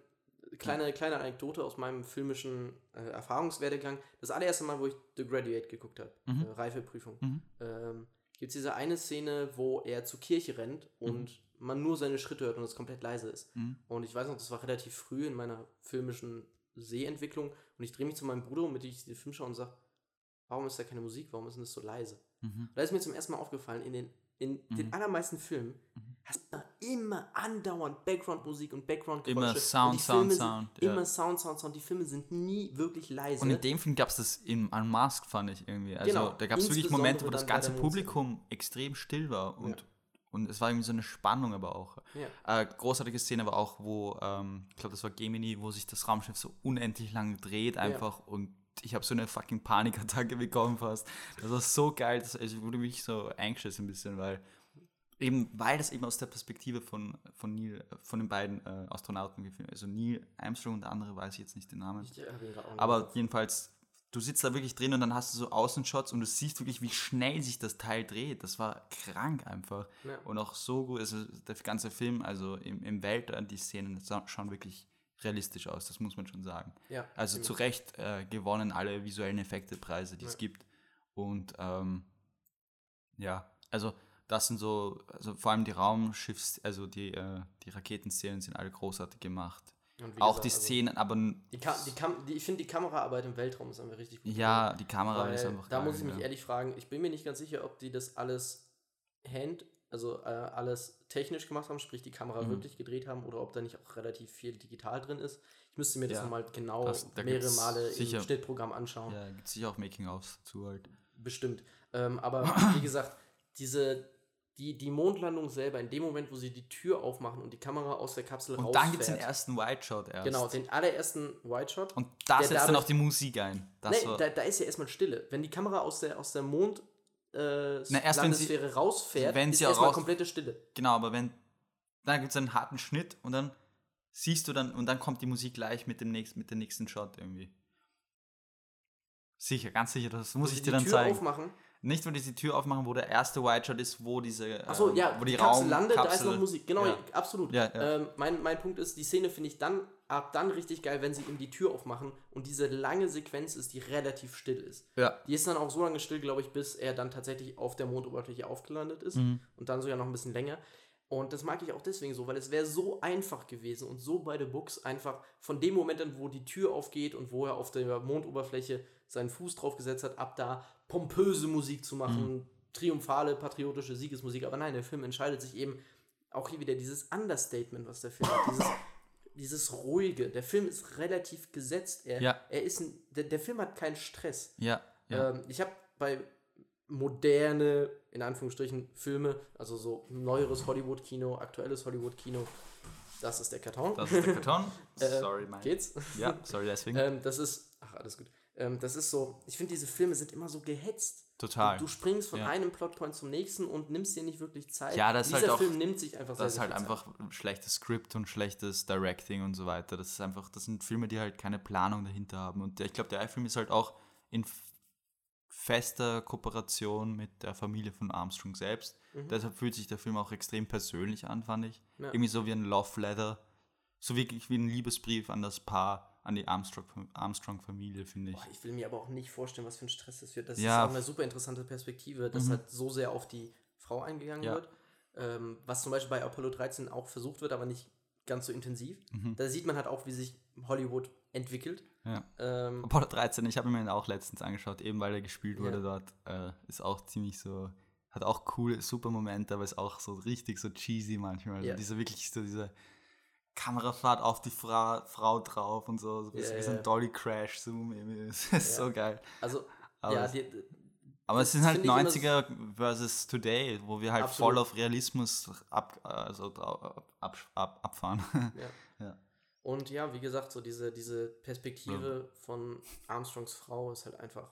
kleine, kleine Anekdote aus meinem filmischen äh, Erfahrungswerdegang. Das allererste Mal, wo ich The Graduate geguckt habe, mhm. äh, Reifeprüfung, mhm. ähm, gibt es diese eine Szene, wo er zur Kirche rennt und mhm. man nur seine Schritte hört und es komplett leise ist. Mhm. Und ich weiß noch, das war relativ früh in meiner filmischen Sehentwicklung und ich drehe mich zu meinem Bruder, mit dem ich den Film schaue und sage, warum ist da keine Musik, warum ist denn das so leise? Mhm. Da ist mir zum ersten Mal aufgefallen, in den, in den mhm. allermeisten Filmen hast du immer andauernd Background-Musik und background Immer Sound, Sound, Sound. Immer ja. Sound, Sound, Sound. Die Filme sind nie wirklich leise. Und in dem Film gab es das in Unmasked, fand ich irgendwie. Also genau. da gab es wirklich Momente, wo das ganze Publikum extrem still war und ja. Und es war irgendwie so eine Spannung aber auch. Ja. Äh, großartige Szene aber auch, wo, ähm, ich glaube, das war Gemini, wo sich das Raumschiff so unendlich lang dreht einfach und ich habe so eine fucking Panikattacke bekommen fast. Das war so geil, das, also wurde mich so anxious ein bisschen, weil eben, weil das eben aus der Perspektive von, von Neil, von den beiden äh, Astronauten gefilmt Also Neil Armstrong und der andere weiß ich jetzt nicht den Namen. Ich, Aber jedenfalls, du sitzt da wirklich drin und dann hast du so Außenshots und du siehst wirklich, wie schnell sich das Teil dreht. Das war krank einfach. Ja. Und auch so gut, also der ganze Film, also im, im Weltall, die Szenen schauen wirklich realistisch aus, das muss man schon sagen. Ja, also zu Recht äh, gewonnen alle visuellen Effekte-Preise, die ja. es gibt. Und ähm, ja, also das sind so, also vor allem die Raumschiffs, also die, äh, die Raketenszenen sind alle großartig gemacht. Auch gesagt, die also Szenen, also, aber. Die Kam die Kam die, ich finde, die Kameraarbeit im Weltraum ist einfach richtig gut. Ja, die Kamera ist einfach. Da geil, muss ich mich ja. ehrlich fragen, ich bin mir nicht ganz sicher, ob die das alles hand, also äh, alles technisch gemacht haben, sprich die Kamera mhm. wirklich gedreht haben, oder ob da nicht auch relativ viel digital drin ist. Ich müsste mir das ja, nochmal genau das, mehrere Male sicher, im Schnittprogramm anschauen. Ja, gibt es sicher auch Making-ofs zu halt. Bestimmt. Ähm, aber wie gesagt, diese die, die Mondlandung selber, in dem Moment, wo sie die Tür aufmachen und die Kamera aus der Kapsel rausfährt. Und dann gibt es den ersten White Shot erst. Genau, den allerersten White Shot. Und da setzt dann auch die Musik ein. Das nee, da, da, ist ja erstmal Stille. Wenn die Kamera aus der, aus der Mond äh, Na, erst Landesphäre wenn sie, rausfährt, wenn ist sie erstmal raus, komplette Stille. Genau, aber wenn dann gibt es einen harten Schnitt und dann siehst du dann und dann kommt die Musik gleich mit dem nächsten mit dem nächsten Shot irgendwie. Sicher, ganz sicher, das muss ich dir dann Tür zeigen. Aufmachen nicht, wenn die die Tür aufmachen, wo der erste White Shot ist, wo diese. Achso, ähm, ja, wo die, die Kapsel Raum landet, Kapsel, da ist noch Musik. Genau, ja. absolut. Ja, ja. Ähm, mein, mein Punkt ist, die Szene finde ich dann ab dann richtig geil, wenn sie ihm die Tür aufmachen und diese lange Sequenz ist, die relativ still ist. Ja. Die ist dann auch so lange still, glaube ich, bis er dann tatsächlich auf der Mondoberfläche aufgelandet ist Mhm. und dann sogar noch ein bisschen länger. Und das mag ich auch deswegen so, weil es wäre so einfach gewesen und so bei The Books einfach von dem Moment an, wo die Tür aufgeht und wo er auf der Mondoberfläche seinen Fuß drauf gesetzt hat, ab da pompöse Musik zu machen, triumphale, patriotische Siegesmusik. Aber nein, der Film entscheidet sich eben auch hier wieder dieses Understatement, was der Film hat, dieses, dieses ruhige. Der Film ist relativ gesetzt. Er, Ja. er ist ein, der, der Film hat keinen Stress. Ja, ja. Ähm, ich habe bei moderne, in Anführungsstrichen, Filme, also so neueres Hollywood-Kino, aktuelles Hollywood-Kino, das ist der Karton. das ist der Karton. Äh, sorry, mein. Geht's? Ja, sorry deswegen. ähm, das ist, ach, alles gut. Ähm, das ist so, ich finde, diese Filme sind immer so gehetzt. Total. Du springst von Ja. einem Plotpoint zum nächsten und nimmst dir nicht wirklich Zeit. Ja, das ist Dieser halt auch- Film nimmt sich einfach Das ist halt einfach ein schlechtes Skript und schlechtes Directing und so weiter. Das ist einfach, das sind Filme, die halt keine Planung dahinter haben. Und ich glaube, der Film ist halt auch in fester Kooperation mit der Familie von Armstrong selbst. Mhm. Deshalb fühlt sich der Film auch extrem persönlich an, fand ich. Ja. Irgendwie so wie ein Love Letter. So wirklich wie ein Liebesbrief an das Paar, an die Armstrong- Armstrong-Familie, finde ich. Boah, ich will mir aber auch nicht vorstellen, was für ein Stress das wird. Das Ja. ist auch eine super interessante Perspektive, dass Mhm. halt so sehr auf die Frau eingegangen Ja. wird. Ähm, was zum Beispiel bei Apollo 13 auch versucht wird, aber nicht ganz so intensiv. Mhm. Da sieht man halt auch, wie sich Hollywood entwickelt. Ja. Ähm, Apollo 13, ich habe mir den auch letztens angeschaut, eben weil er gespielt wurde dort. Äh, ist auch ziemlich so, hat auch coole, super Momente, aber ist auch so richtig so cheesy manchmal. Also Ja. diese wirklich so diese Kamerafahrt auf die Fra Frau drauf und so, so wie, Ja, wie so ja. ein Dolly Crash Zoom. irgendwie. Das ist Ja. so geil. also, Aber, ja, es, die, aber es sind halt finde ich immer 90er versus Today, wo wir halt Absolut. voll auf Realismus ab, also drau- ab, ab, abfahren. ja. Ja. Und ja, wie gesagt, so diese, diese Perspektive von Armstrongs Frau ist halt einfach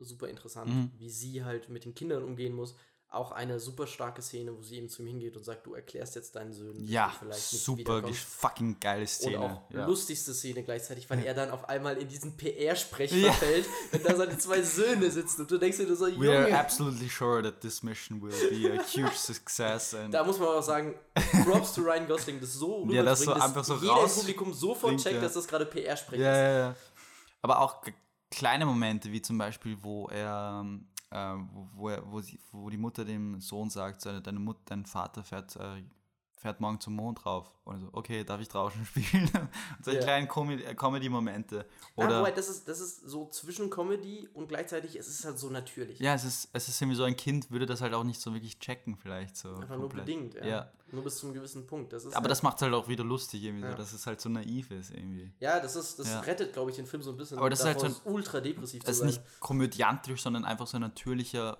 super interessant, Mhm. wie sie halt mit den Kindern umgehen muss. Auch eine super starke Szene, wo sie eben zu ihm hingeht und sagt, du erklärst jetzt deinen Söhnen, ja, du vielleicht nicht super fucking geile Und Szene. auch ja. lustigste Szene gleichzeitig, weil er dann auf einmal in diesen PR-Sprech Ja. verfällt, wenn da seine zwei Söhne sitzen und du denkst dir nur so, We are absolutely sure that this mission will be a huge success. Da muss man auch sagen, Props to Ryan Gosling, das so Ja, das so einfach so jeder im Publikum sofort bringt, checkt, ja. dass das gerade PR-Sprech ja, ist. ja, ja. Aber auch kleine Momente, wie zum Beispiel, wo er, ähm, äh, wo, wo, wo, sie, wo die Mutter dem Sohn sagt, deine Mutter, dein Vater fährt, äh, fährt morgen zum Mond rauf. Und so, okay, darf ich draußen spielen? Solche Ja. kleinen äh, Comedy-Momente. Ja, Oder, wobei, das ist, das ist so zwischen Comedy und gleichzeitig, es ist halt so natürlich. ja, es ist, es ist irgendwie so, ein Kind würde das halt auch nicht so wirklich checken, vielleicht so. Einfach nur komplett. bedingt, ja. Ja. Nur bis zu einem gewissen Punkt. Das ist Aber halt, das macht es halt auch wieder lustig, irgendwie Ja. so, dass es halt so naiv ist, irgendwie. Ja, das ist, das Ja. rettet, glaube ich, den Film so ein bisschen. Aber das ist halt so ultra depressiv Es ist nicht komödiantisch, sondern einfach so ein natürlicher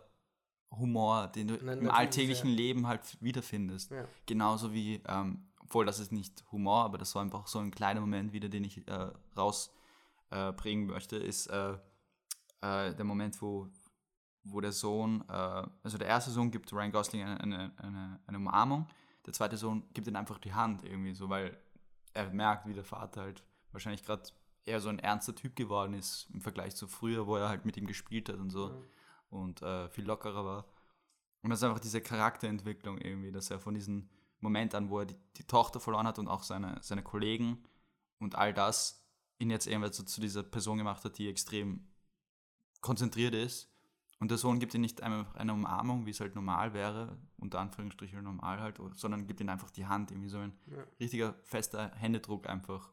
Humor, den du Nein, im alltäglichen ja. Leben halt wiederfindest. Ja. Genauso wie, ähm, obwohl das ist nicht Humor, aber das war einfach so ein kleiner Moment wieder, den ich äh, rausbringen äh, möchte, ist äh, äh, der Moment, wo, wo der Sohn, äh, also der erste Sohn gibt Ryan Gosling eine, eine, eine, eine Umarmung, der zweite Sohn gibt ihm einfach die Hand irgendwie so, weil er merkt, wie der Vater halt wahrscheinlich gerade eher so ein ernster Typ geworden ist im Vergleich zu früher, wo er halt mit ihm gespielt hat und so Ja. Und äh, viel lockerer war. Und das ist einfach diese Charakterentwicklung irgendwie, dass er von diesem Moment an, wo er die, die Tochter verloren hat und auch seine, seine Kollegen und all das, ihn jetzt irgendwie so zu dieser Person gemacht hat, die extrem konzentriert ist. Und der Sohn gibt ihm nicht einfach eine Umarmung, wie es halt normal wäre, unter Anführungsstrichen normal halt, sondern gibt ihm einfach die Hand, irgendwie so ein Ja. richtiger fester Händedruck einfach.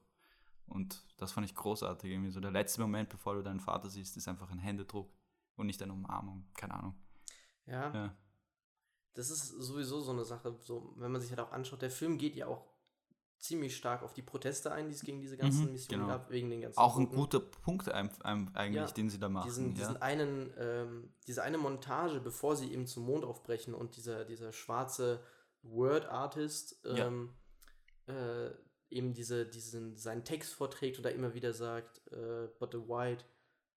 Und das fand ich großartig. Irgendwie so der letzte Moment, bevor du deinen Vater siehst, ist einfach ein Händedruck und nicht eine Umarmung. Keine Ahnung. Ja, Ja. das ist sowieso so eine Sache, so, wenn man sich halt auch anschaut, der Film geht ja auch ziemlich stark auf die Proteste ein, die es gegen diese ganzen Mhm, Missionen genau. gab, wegen den ganzen Auch ein Routen. guter Punkt ein, ein, eigentlich, Ja, den sie da machen. diesen, ja. diesen einen, ähm, diese eine Montage, bevor sie eben zum Mond aufbrechen und dieser, dieser schwarze Word-Artist Ja. ähm, äh, eben diese, diesen, seinen Text vorträgt und da immer wieder sagt, äh, but the white,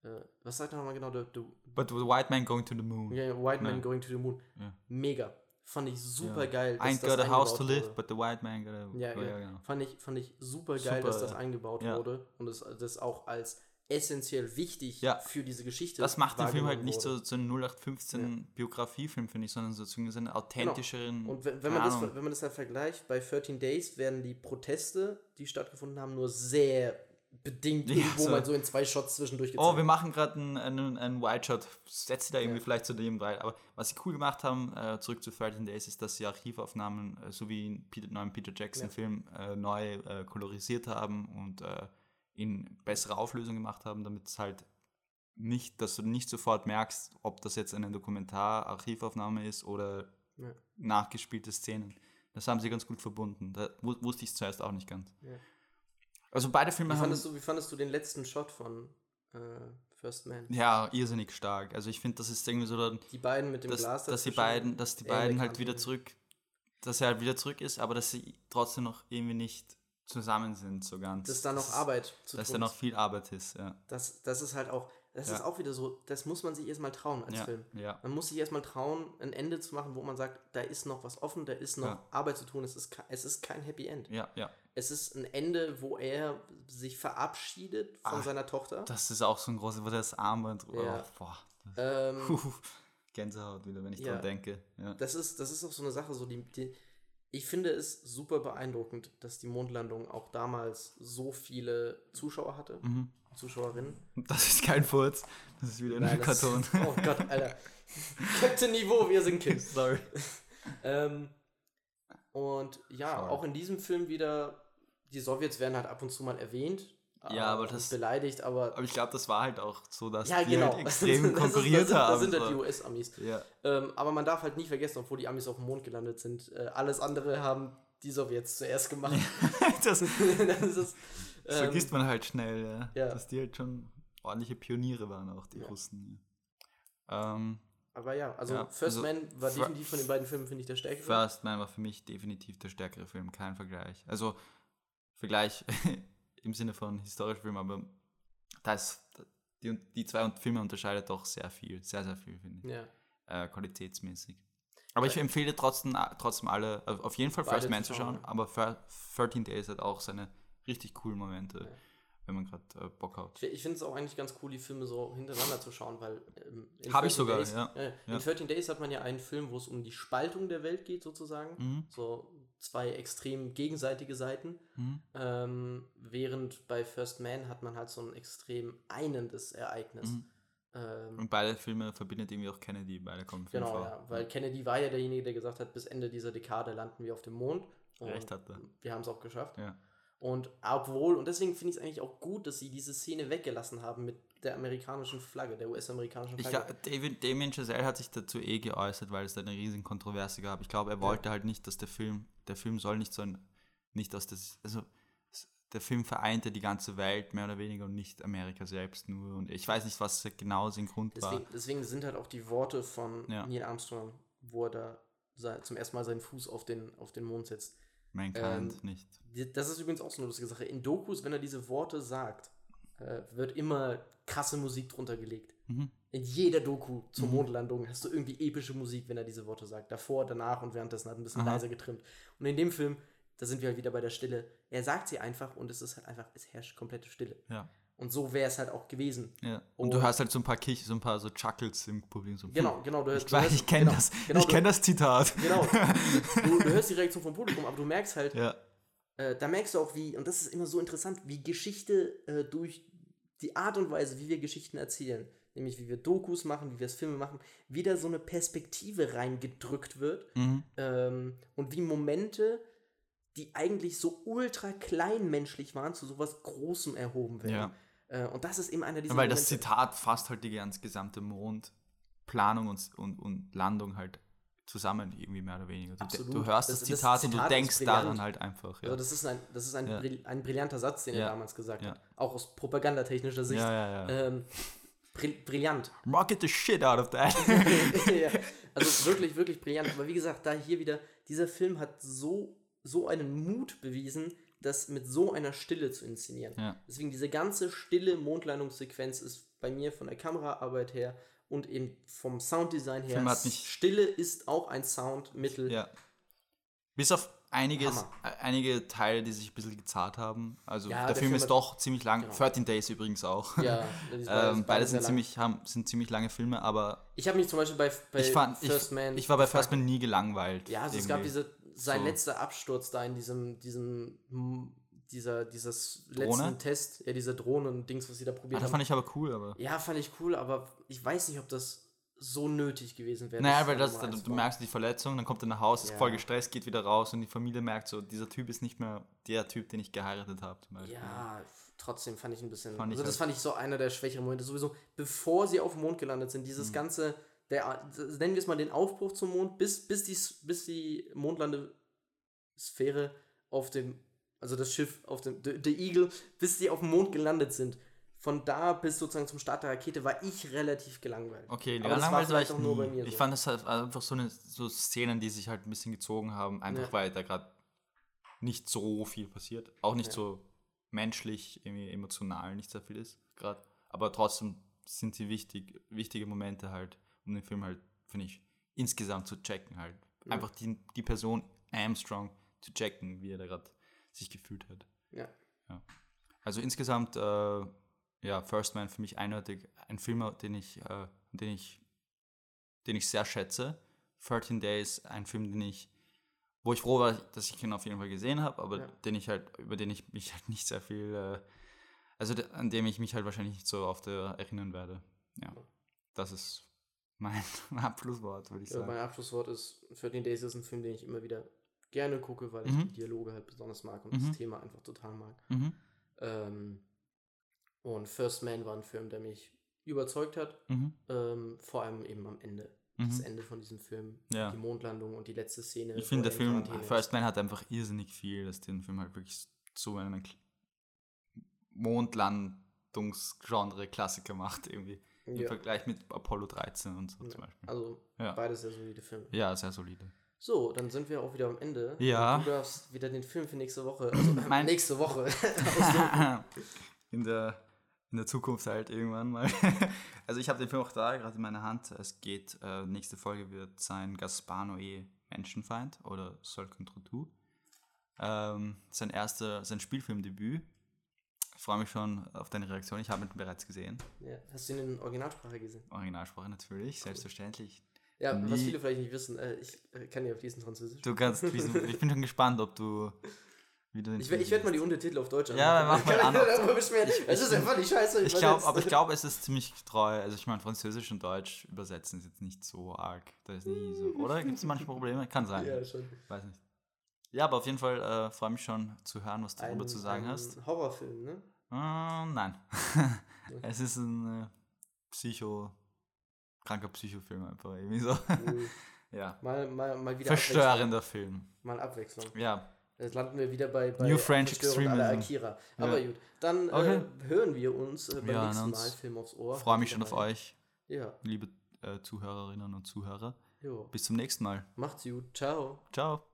äh, was sagt er nochmal genau? The, the, But the white man going to the moon. yeah, white man Ja. going to the moon. Ja. Mega. Fand ich super Ja. geil. dass Ain't das got a house to live, wurde. but the white man got a... Ja, oh, ja. genau. Fand ich, fand ich super geil, Super, dass das ja. eingebaut Ja. wurde und es das auch als essentiell wichtig ja. für diese Geschichte. Das macht den Film halt nicht so, so ein 0815 ja. Biografiefilm, finde ich, sondern so einen genau. authentischeren. Genau. Und wenn, wenn man das, wenn man das halt vergleicht, bei 13 Days werden die Proteste, die stattgefunden haben, nur sehr bedingt ja, irgendwo so. mal so in zwei Shots zwischendurch oh, gezeigt. Oh, wir machen gerade einen, einen, einen White Shot, setz sie da irgendwie ja. vielleicht zu dem rein. Aber was sie cool gemacht haben, äh, zurück zu 13 Days, ist, dass sie Archivaufnahmen, äh, so wie in Peter, neuen Peter Jackson-Film, äh, neu äh, kolorisiert haben und äh, in bessere Auflösung gemacht haben, damit es halt nicht, dass du nicht sofort merkst, ob das jetzt eine Dokumentar-Archivaufnahme ist oder ja. nachgespielte Szenen. Das haben sie ganz gut verbunden. Da wusste ich zuerst auch nicht ganz. Also beide Filme wie haben. Fandest du, wie fandest du den letzten Shot von äh, First Man? Ja, irrsinnig stark. Also ich finde, das ist irgendwie so dann, Die beiden mit dem dass, Glas dass die beiden, dass die beiden halt wieder zurück, dass er halt wieder zurück ist, aber dass sie trotzdem noch irgendwie nicht zusammen sind, so ganz. Dass da noch Arbeit zu Dass da noch viel Arbeit ist, ja. Das, das ist halt auch, das ja. ist auch wieder so, das muss man sich erstmal trauen als ja, Film. Ja. Man muss sich erstmal trauen, ein Ende zu machen, wo man sagt, da ist noch was offen, da ist noch. Arbeit zu tun, es ist, es ist kein Happy End. Ja, ja. Es ist ein Ende, wo er sich verabschiedet von Ach, seiner Tochter. Das ist auch so ein großes, wo das Armband. Oh, ja. boah. Ähm, Gänsehaut wieder, wenn ich dran denke. Ja. Das, ist, das ist auch so eine Sache, so die, die ich finde es super beeindruckend, dass die Mondlandung auch damals so viele Zuschauer hatte. Mhm. Zuschauerinnen. Das ist kein Furz. Das ist wieder ein Karton. oh Gott, Alter. Captain Niveau, wir sind Kids. Sorry. ähm, und ja, Sorry. auch in diesem Film wieder, die Sowjets werden halt ab und zu mal erwähnt. Ja, aber das. Beleidigt, aber. Aber ich glaube, das war halt auch so, dass ja, die genau. halt extrem konkurriert ist, das haben. Das sind halt die US-Amis. Ja. Ähm, aber man darf halt nie vergessen, obwohl die Amis auf dem Mond gelandet sind, äh, alles andere haben die Sowjets zuerst gemacht. das, das, ist, das ähm, vergisst man halt schnell, ja. ja. Dass die halt schon ordentliche Pioniere waren, auch die ja. Russen. Ähm, aber ja, also ja, First also Man war definitiv von den beiden Filmen, finde ich, der stärkere. First Man war für mich definitiv der stärkere Film, kein Vergleich. Also Vergleich im Sinne von historischem Film, aber das, die, die zwei Filme unterscheidet doch sehr viel, sehr, sehr viel, finde ich. Ja. Äh, qualitätsmäßig. Aber ich empfehle trotzdem, trotzdem alle, auf jeden Fall First Man zu schauen, aber 13 Days hat auch seine richtig coolen Momente. Ja wenn man gerade äh, Bock hat. Ich, ich finde es auch eigentlich ganz cool, die Filme so hintereinander zu schauen, weil ähm, habe ich sogar, Days, ja. Äh, in ja. 13 Days hat man ja einen Film, wo es um die Spaltung der Welt geht, sozusagen. Mhm. So zwei extrem gegenseitige Seiten. Mhm. Ähm, während bei First Man hat man halt so ein extrem einendes Ereignis. Mhm. Ähm, Und beide Filme verbindet irgendwie auch Kennedy, beide kommen Genau, vor. ja, weil Kennedy war ja derjenige, der gesagt hat, bis Ende dieser Dekade landen wir auf dem Mond. Recht hat er. Wir haben es auch geschafft. Ja. Und obwohl, und deswegen finde ich es eigentlich auch gut, dass sie diese Szene weggelassen haben mit der amerikanischen Flagge, der US-amerikanischen Flagge. Ich, David, Damien Chazelle hat sich dazu eh geäußert, weil es da eine riesen Kontroverse gab. Ich glaube, er wollte ja. halt nicht, dass der Film, der Film soll nicht so ein, nicht aus das, also der Film vereinte die ganze Welt mehr oder weniger und nicht Amerika selbst nur. Und ich weiß nicht, was genau sein Grund deswegen, war. Deswegen sind halt auch die Worte von ja. Neil Armstrong, wo er da zum ersten Mal seinen Fuß auf den, auf den Mond setzt Mankind ähm, nicht. Das ist übrigens auch so eine lustige Sache. In Dokus, wenn er diese Worte sagt, äh, wird immer krasse Musik drunter gelegt. Mhm. In jeder Doku zur mhm. Mondlandung hast du irgendwie epische Musik, wenn er diese Worte sagt. Davor, danach und währenddessen hat er ein bisschen Aha. leiser getrimmt. Und in dem Film, da sind wir halt wieder bei der Stille. Er sagt sie einfach und es ist halt einfach, es herrscht komplette Stille. Ja. Und so wäre es halt auch gewesen. Ja. Und, und, du hast halt so ein paar Kich, so ein paar so Chuckles im Publikum. So, genau, genau. Du hörst, ich weiß, ich kenne genau, das. Genau, ich kenne das Zitat. Genau. Du, du, hörst die Reaktion vom Publikum, aber du merkst halt, ja. äh, da merkst du auch, wie, und das ist immer so interessant, wie Geschichte äh, durch die Art und Weise, wie wir Geschichten erzählen, nämlich wie wir Dokus machen, wie wir es Filme machen, wieder so eine Perspektive reingedrückt wird mhm. ähm, und wie Momente die eigentlich so ultra kleinmenschlich waren, zu sowas Großem erhoben werden. Ja. Äh, und das ist eben einer dieser. Ja, weil Momente. das Zitat fasst halt die ganz gesamte Mondplanung und, und, und Landung halt zusammen, irgendwie mehr oder weniger. Du, Absolut. du hörst das, das, Zitat, das, Zitat und du denkst daran halt einfach. Ja. Also das ist ein, das ist ein, ja. ein brillanter Satz, den er damals gesagt hat. Auch aus propagandatechnischer Sicht. Ähm, brillant. Rocket the shit out of that. also wirklich, wirklich brillant. Aber wie gesagt, da hier wieder, dieser Film hat so, so einen Mut bewiesen, das mit so einer Stille zu inszenieren. Ja. Deswegen diese ganze stille Mondlandungssequenz ist bei mir von der Kameraarbeit her und eben vom Sounddesign her. Stille ist auch ein Soundmittel. Ja. Bis auf einiges, Hammer. einige Teile, die sich ein bisschen gezahlt haben. Also ja, der, der, Film, Film ist doch ziemlich lang. Genau. 13 Days übrigens auch. Ja, ähm, beide sind ziemlich, haben, sind ziemlich lange Filme, aber. Ich habe mich zum Beispiel bei, bei ich fand, First ich, Man. Ich war bei First Man nie gelangweilt. Ja, also es gab diese, sein so. letzter Absturz da in diesem, diesem dieser, dieses Drohne? letzten Test, ja, diese Drohnen-Dings, was sie da probiert das haben. fand ich aber cool, aber. Ja, fand ich cool, aber ich weiß nicht, ob das so nötig gewesen wäre. Naja, weil das, du, du merkst die Verletzung, dann kommt er nach Hause, ist ja. voll gestresst, geht wieder raus und die Familie merkt so, dieser Typ ist nicht mehr der Typ, den ich geheiratet habe. Ja, trotzdem fand ich ein bisschen. Fand also, das halt fand ich so einer der schwächeren Momente. Sowieso, bevor sie auf dem Mond gelandet sind, dieses mhm. ganze, der, nennen wir es mal den Aufbruch zum Mond, bis, bis, die, bis die Mondlandesphäre auf dem also das Schiff auf dem The, Eagle, bis sie auf dem Mond gelandet sind. Von da bis sozusagen zum Start der Rakete war ich relativ gelangweilt. Okay, Aber das war vielleicht auch nur bei mir. Ich so. fand das halt einfach so eine so Szenen, die sich halt ein bisschen gezogen haben, einfach ja. weil da gerade nicht so viel passiert, auch nicht ja. so menschlich, irgendwie emotional nicht sehr viel ist gerade. Aber trotzdem sind sie wichtig, wichtige Momente halt, um den Film halt, finde ich, insgesamt zu checken halt. Ja. Einfach die, die Person Armstrong zu checken, wie er da gerade sich gefühlt hat. Ja. ja. Also insgesamt, äh, ja, First Man für mich eindeutig ein Film, den ich, äh, den ich, den ich sehr schätze. 13 Days, ein Film, den ich, wo ich froh war, dass ich ihn auf jeden Fall gesehen habe, aber ja. den ich halt, über den ich mich halt nicht sehr viel, äh, also an dem ich mich halt wahrscheinlich nicht so oft erinnern werde. Ja. Das ist mein Abschlusswort, würde ich sagen. Ja, mein Abschlusswort ist, 13 Days ist ein Film, den ich immer wieder gerne gucke, weil ich mhm. die Dialoge halt besonders mag und mhm. das Thema einfach total mag. Mhm. Ähm, und First Man war ein Film, der mich überzeugt hat, mhm. ähm, vor allem eben am Ende. Das mhm. Ende von diesem Film, ja. die Mondlandung und die letzte Szene. Ich finde, der Film First Man hat einfach irrsinnig viel, dass den Film halt wirklich so einen Mondlandungsgenre-Klassiker macht, irgendwie. Im ja. Vergleich mit Apollo 13 und so ja. zum Beispiel. Also ja. beides sehr solide Filme. Ja, sehr solide. So, dann sind wir auch wieder am Ende. Ja. Du darfst wieder den Film für nächste Woche, also mein nächste Woche. in, der, in der Zukunft halt irgendwann mal. also ich habe den Film auch da, gerade in meiner Hand. Es geht, äh, nächste Folge wird sein Gaspar Noé Menschenfeind oder Sol contre tout. Ähm, sein erster, sein Spielfilmdebüt. Ich freue mich schon auf deine Reaktion. Ich habe ihn bereits gesehen. Ja. Hast du ihn in Originalsprache gesehen? Originalsprache natürlich, cool. selbstverständlich. Ja, Nie. was viele vielleicht nicht wissen, äh, ich äh, kann ja fließend Französisch. Du kannst fließend, ich bin schon gespannt, ob du wieder Ich, ich werde mal die Untertitel auf Deutsch Ja, mach mal an. Es ist einfach nicht scheiße. Ich glaube, aber ich glaube, es ist ziemlich treu. Also ich meine, Französisch und Deutsch übersetzen ist jetzt nicht so arg. Da ist nie so, oder? Gibt es manchmal Probleme? Kann sein. Ja, schon. Weiß nicht. Ja, aber auf jeden Fall äh, freue mich schon zu hören, was du darüber zu sagen ein hast. Horrorfilm, ne? Uh, nein. es ist ein äh, Psycho- kranker Psychofilm einfach irgendwie so. Mhm. ja. Mal, mal, mal wieder Verstörender Film. Mal Abwechslung. Ja. Jetzt landen wir wieder bei, bei New French Extremism. Akira. Aber ja. gut, dann äh, okay. äh, hören wir uns äh, beim ja, nächsten Mal Film aufs Ohr. Freue mich schon auf euch. Ja. Liebe Zuhörerinnen und Zuhörer. Jo. Bis zum nächsten Mal. Macht's gut. Ciao. Ciao.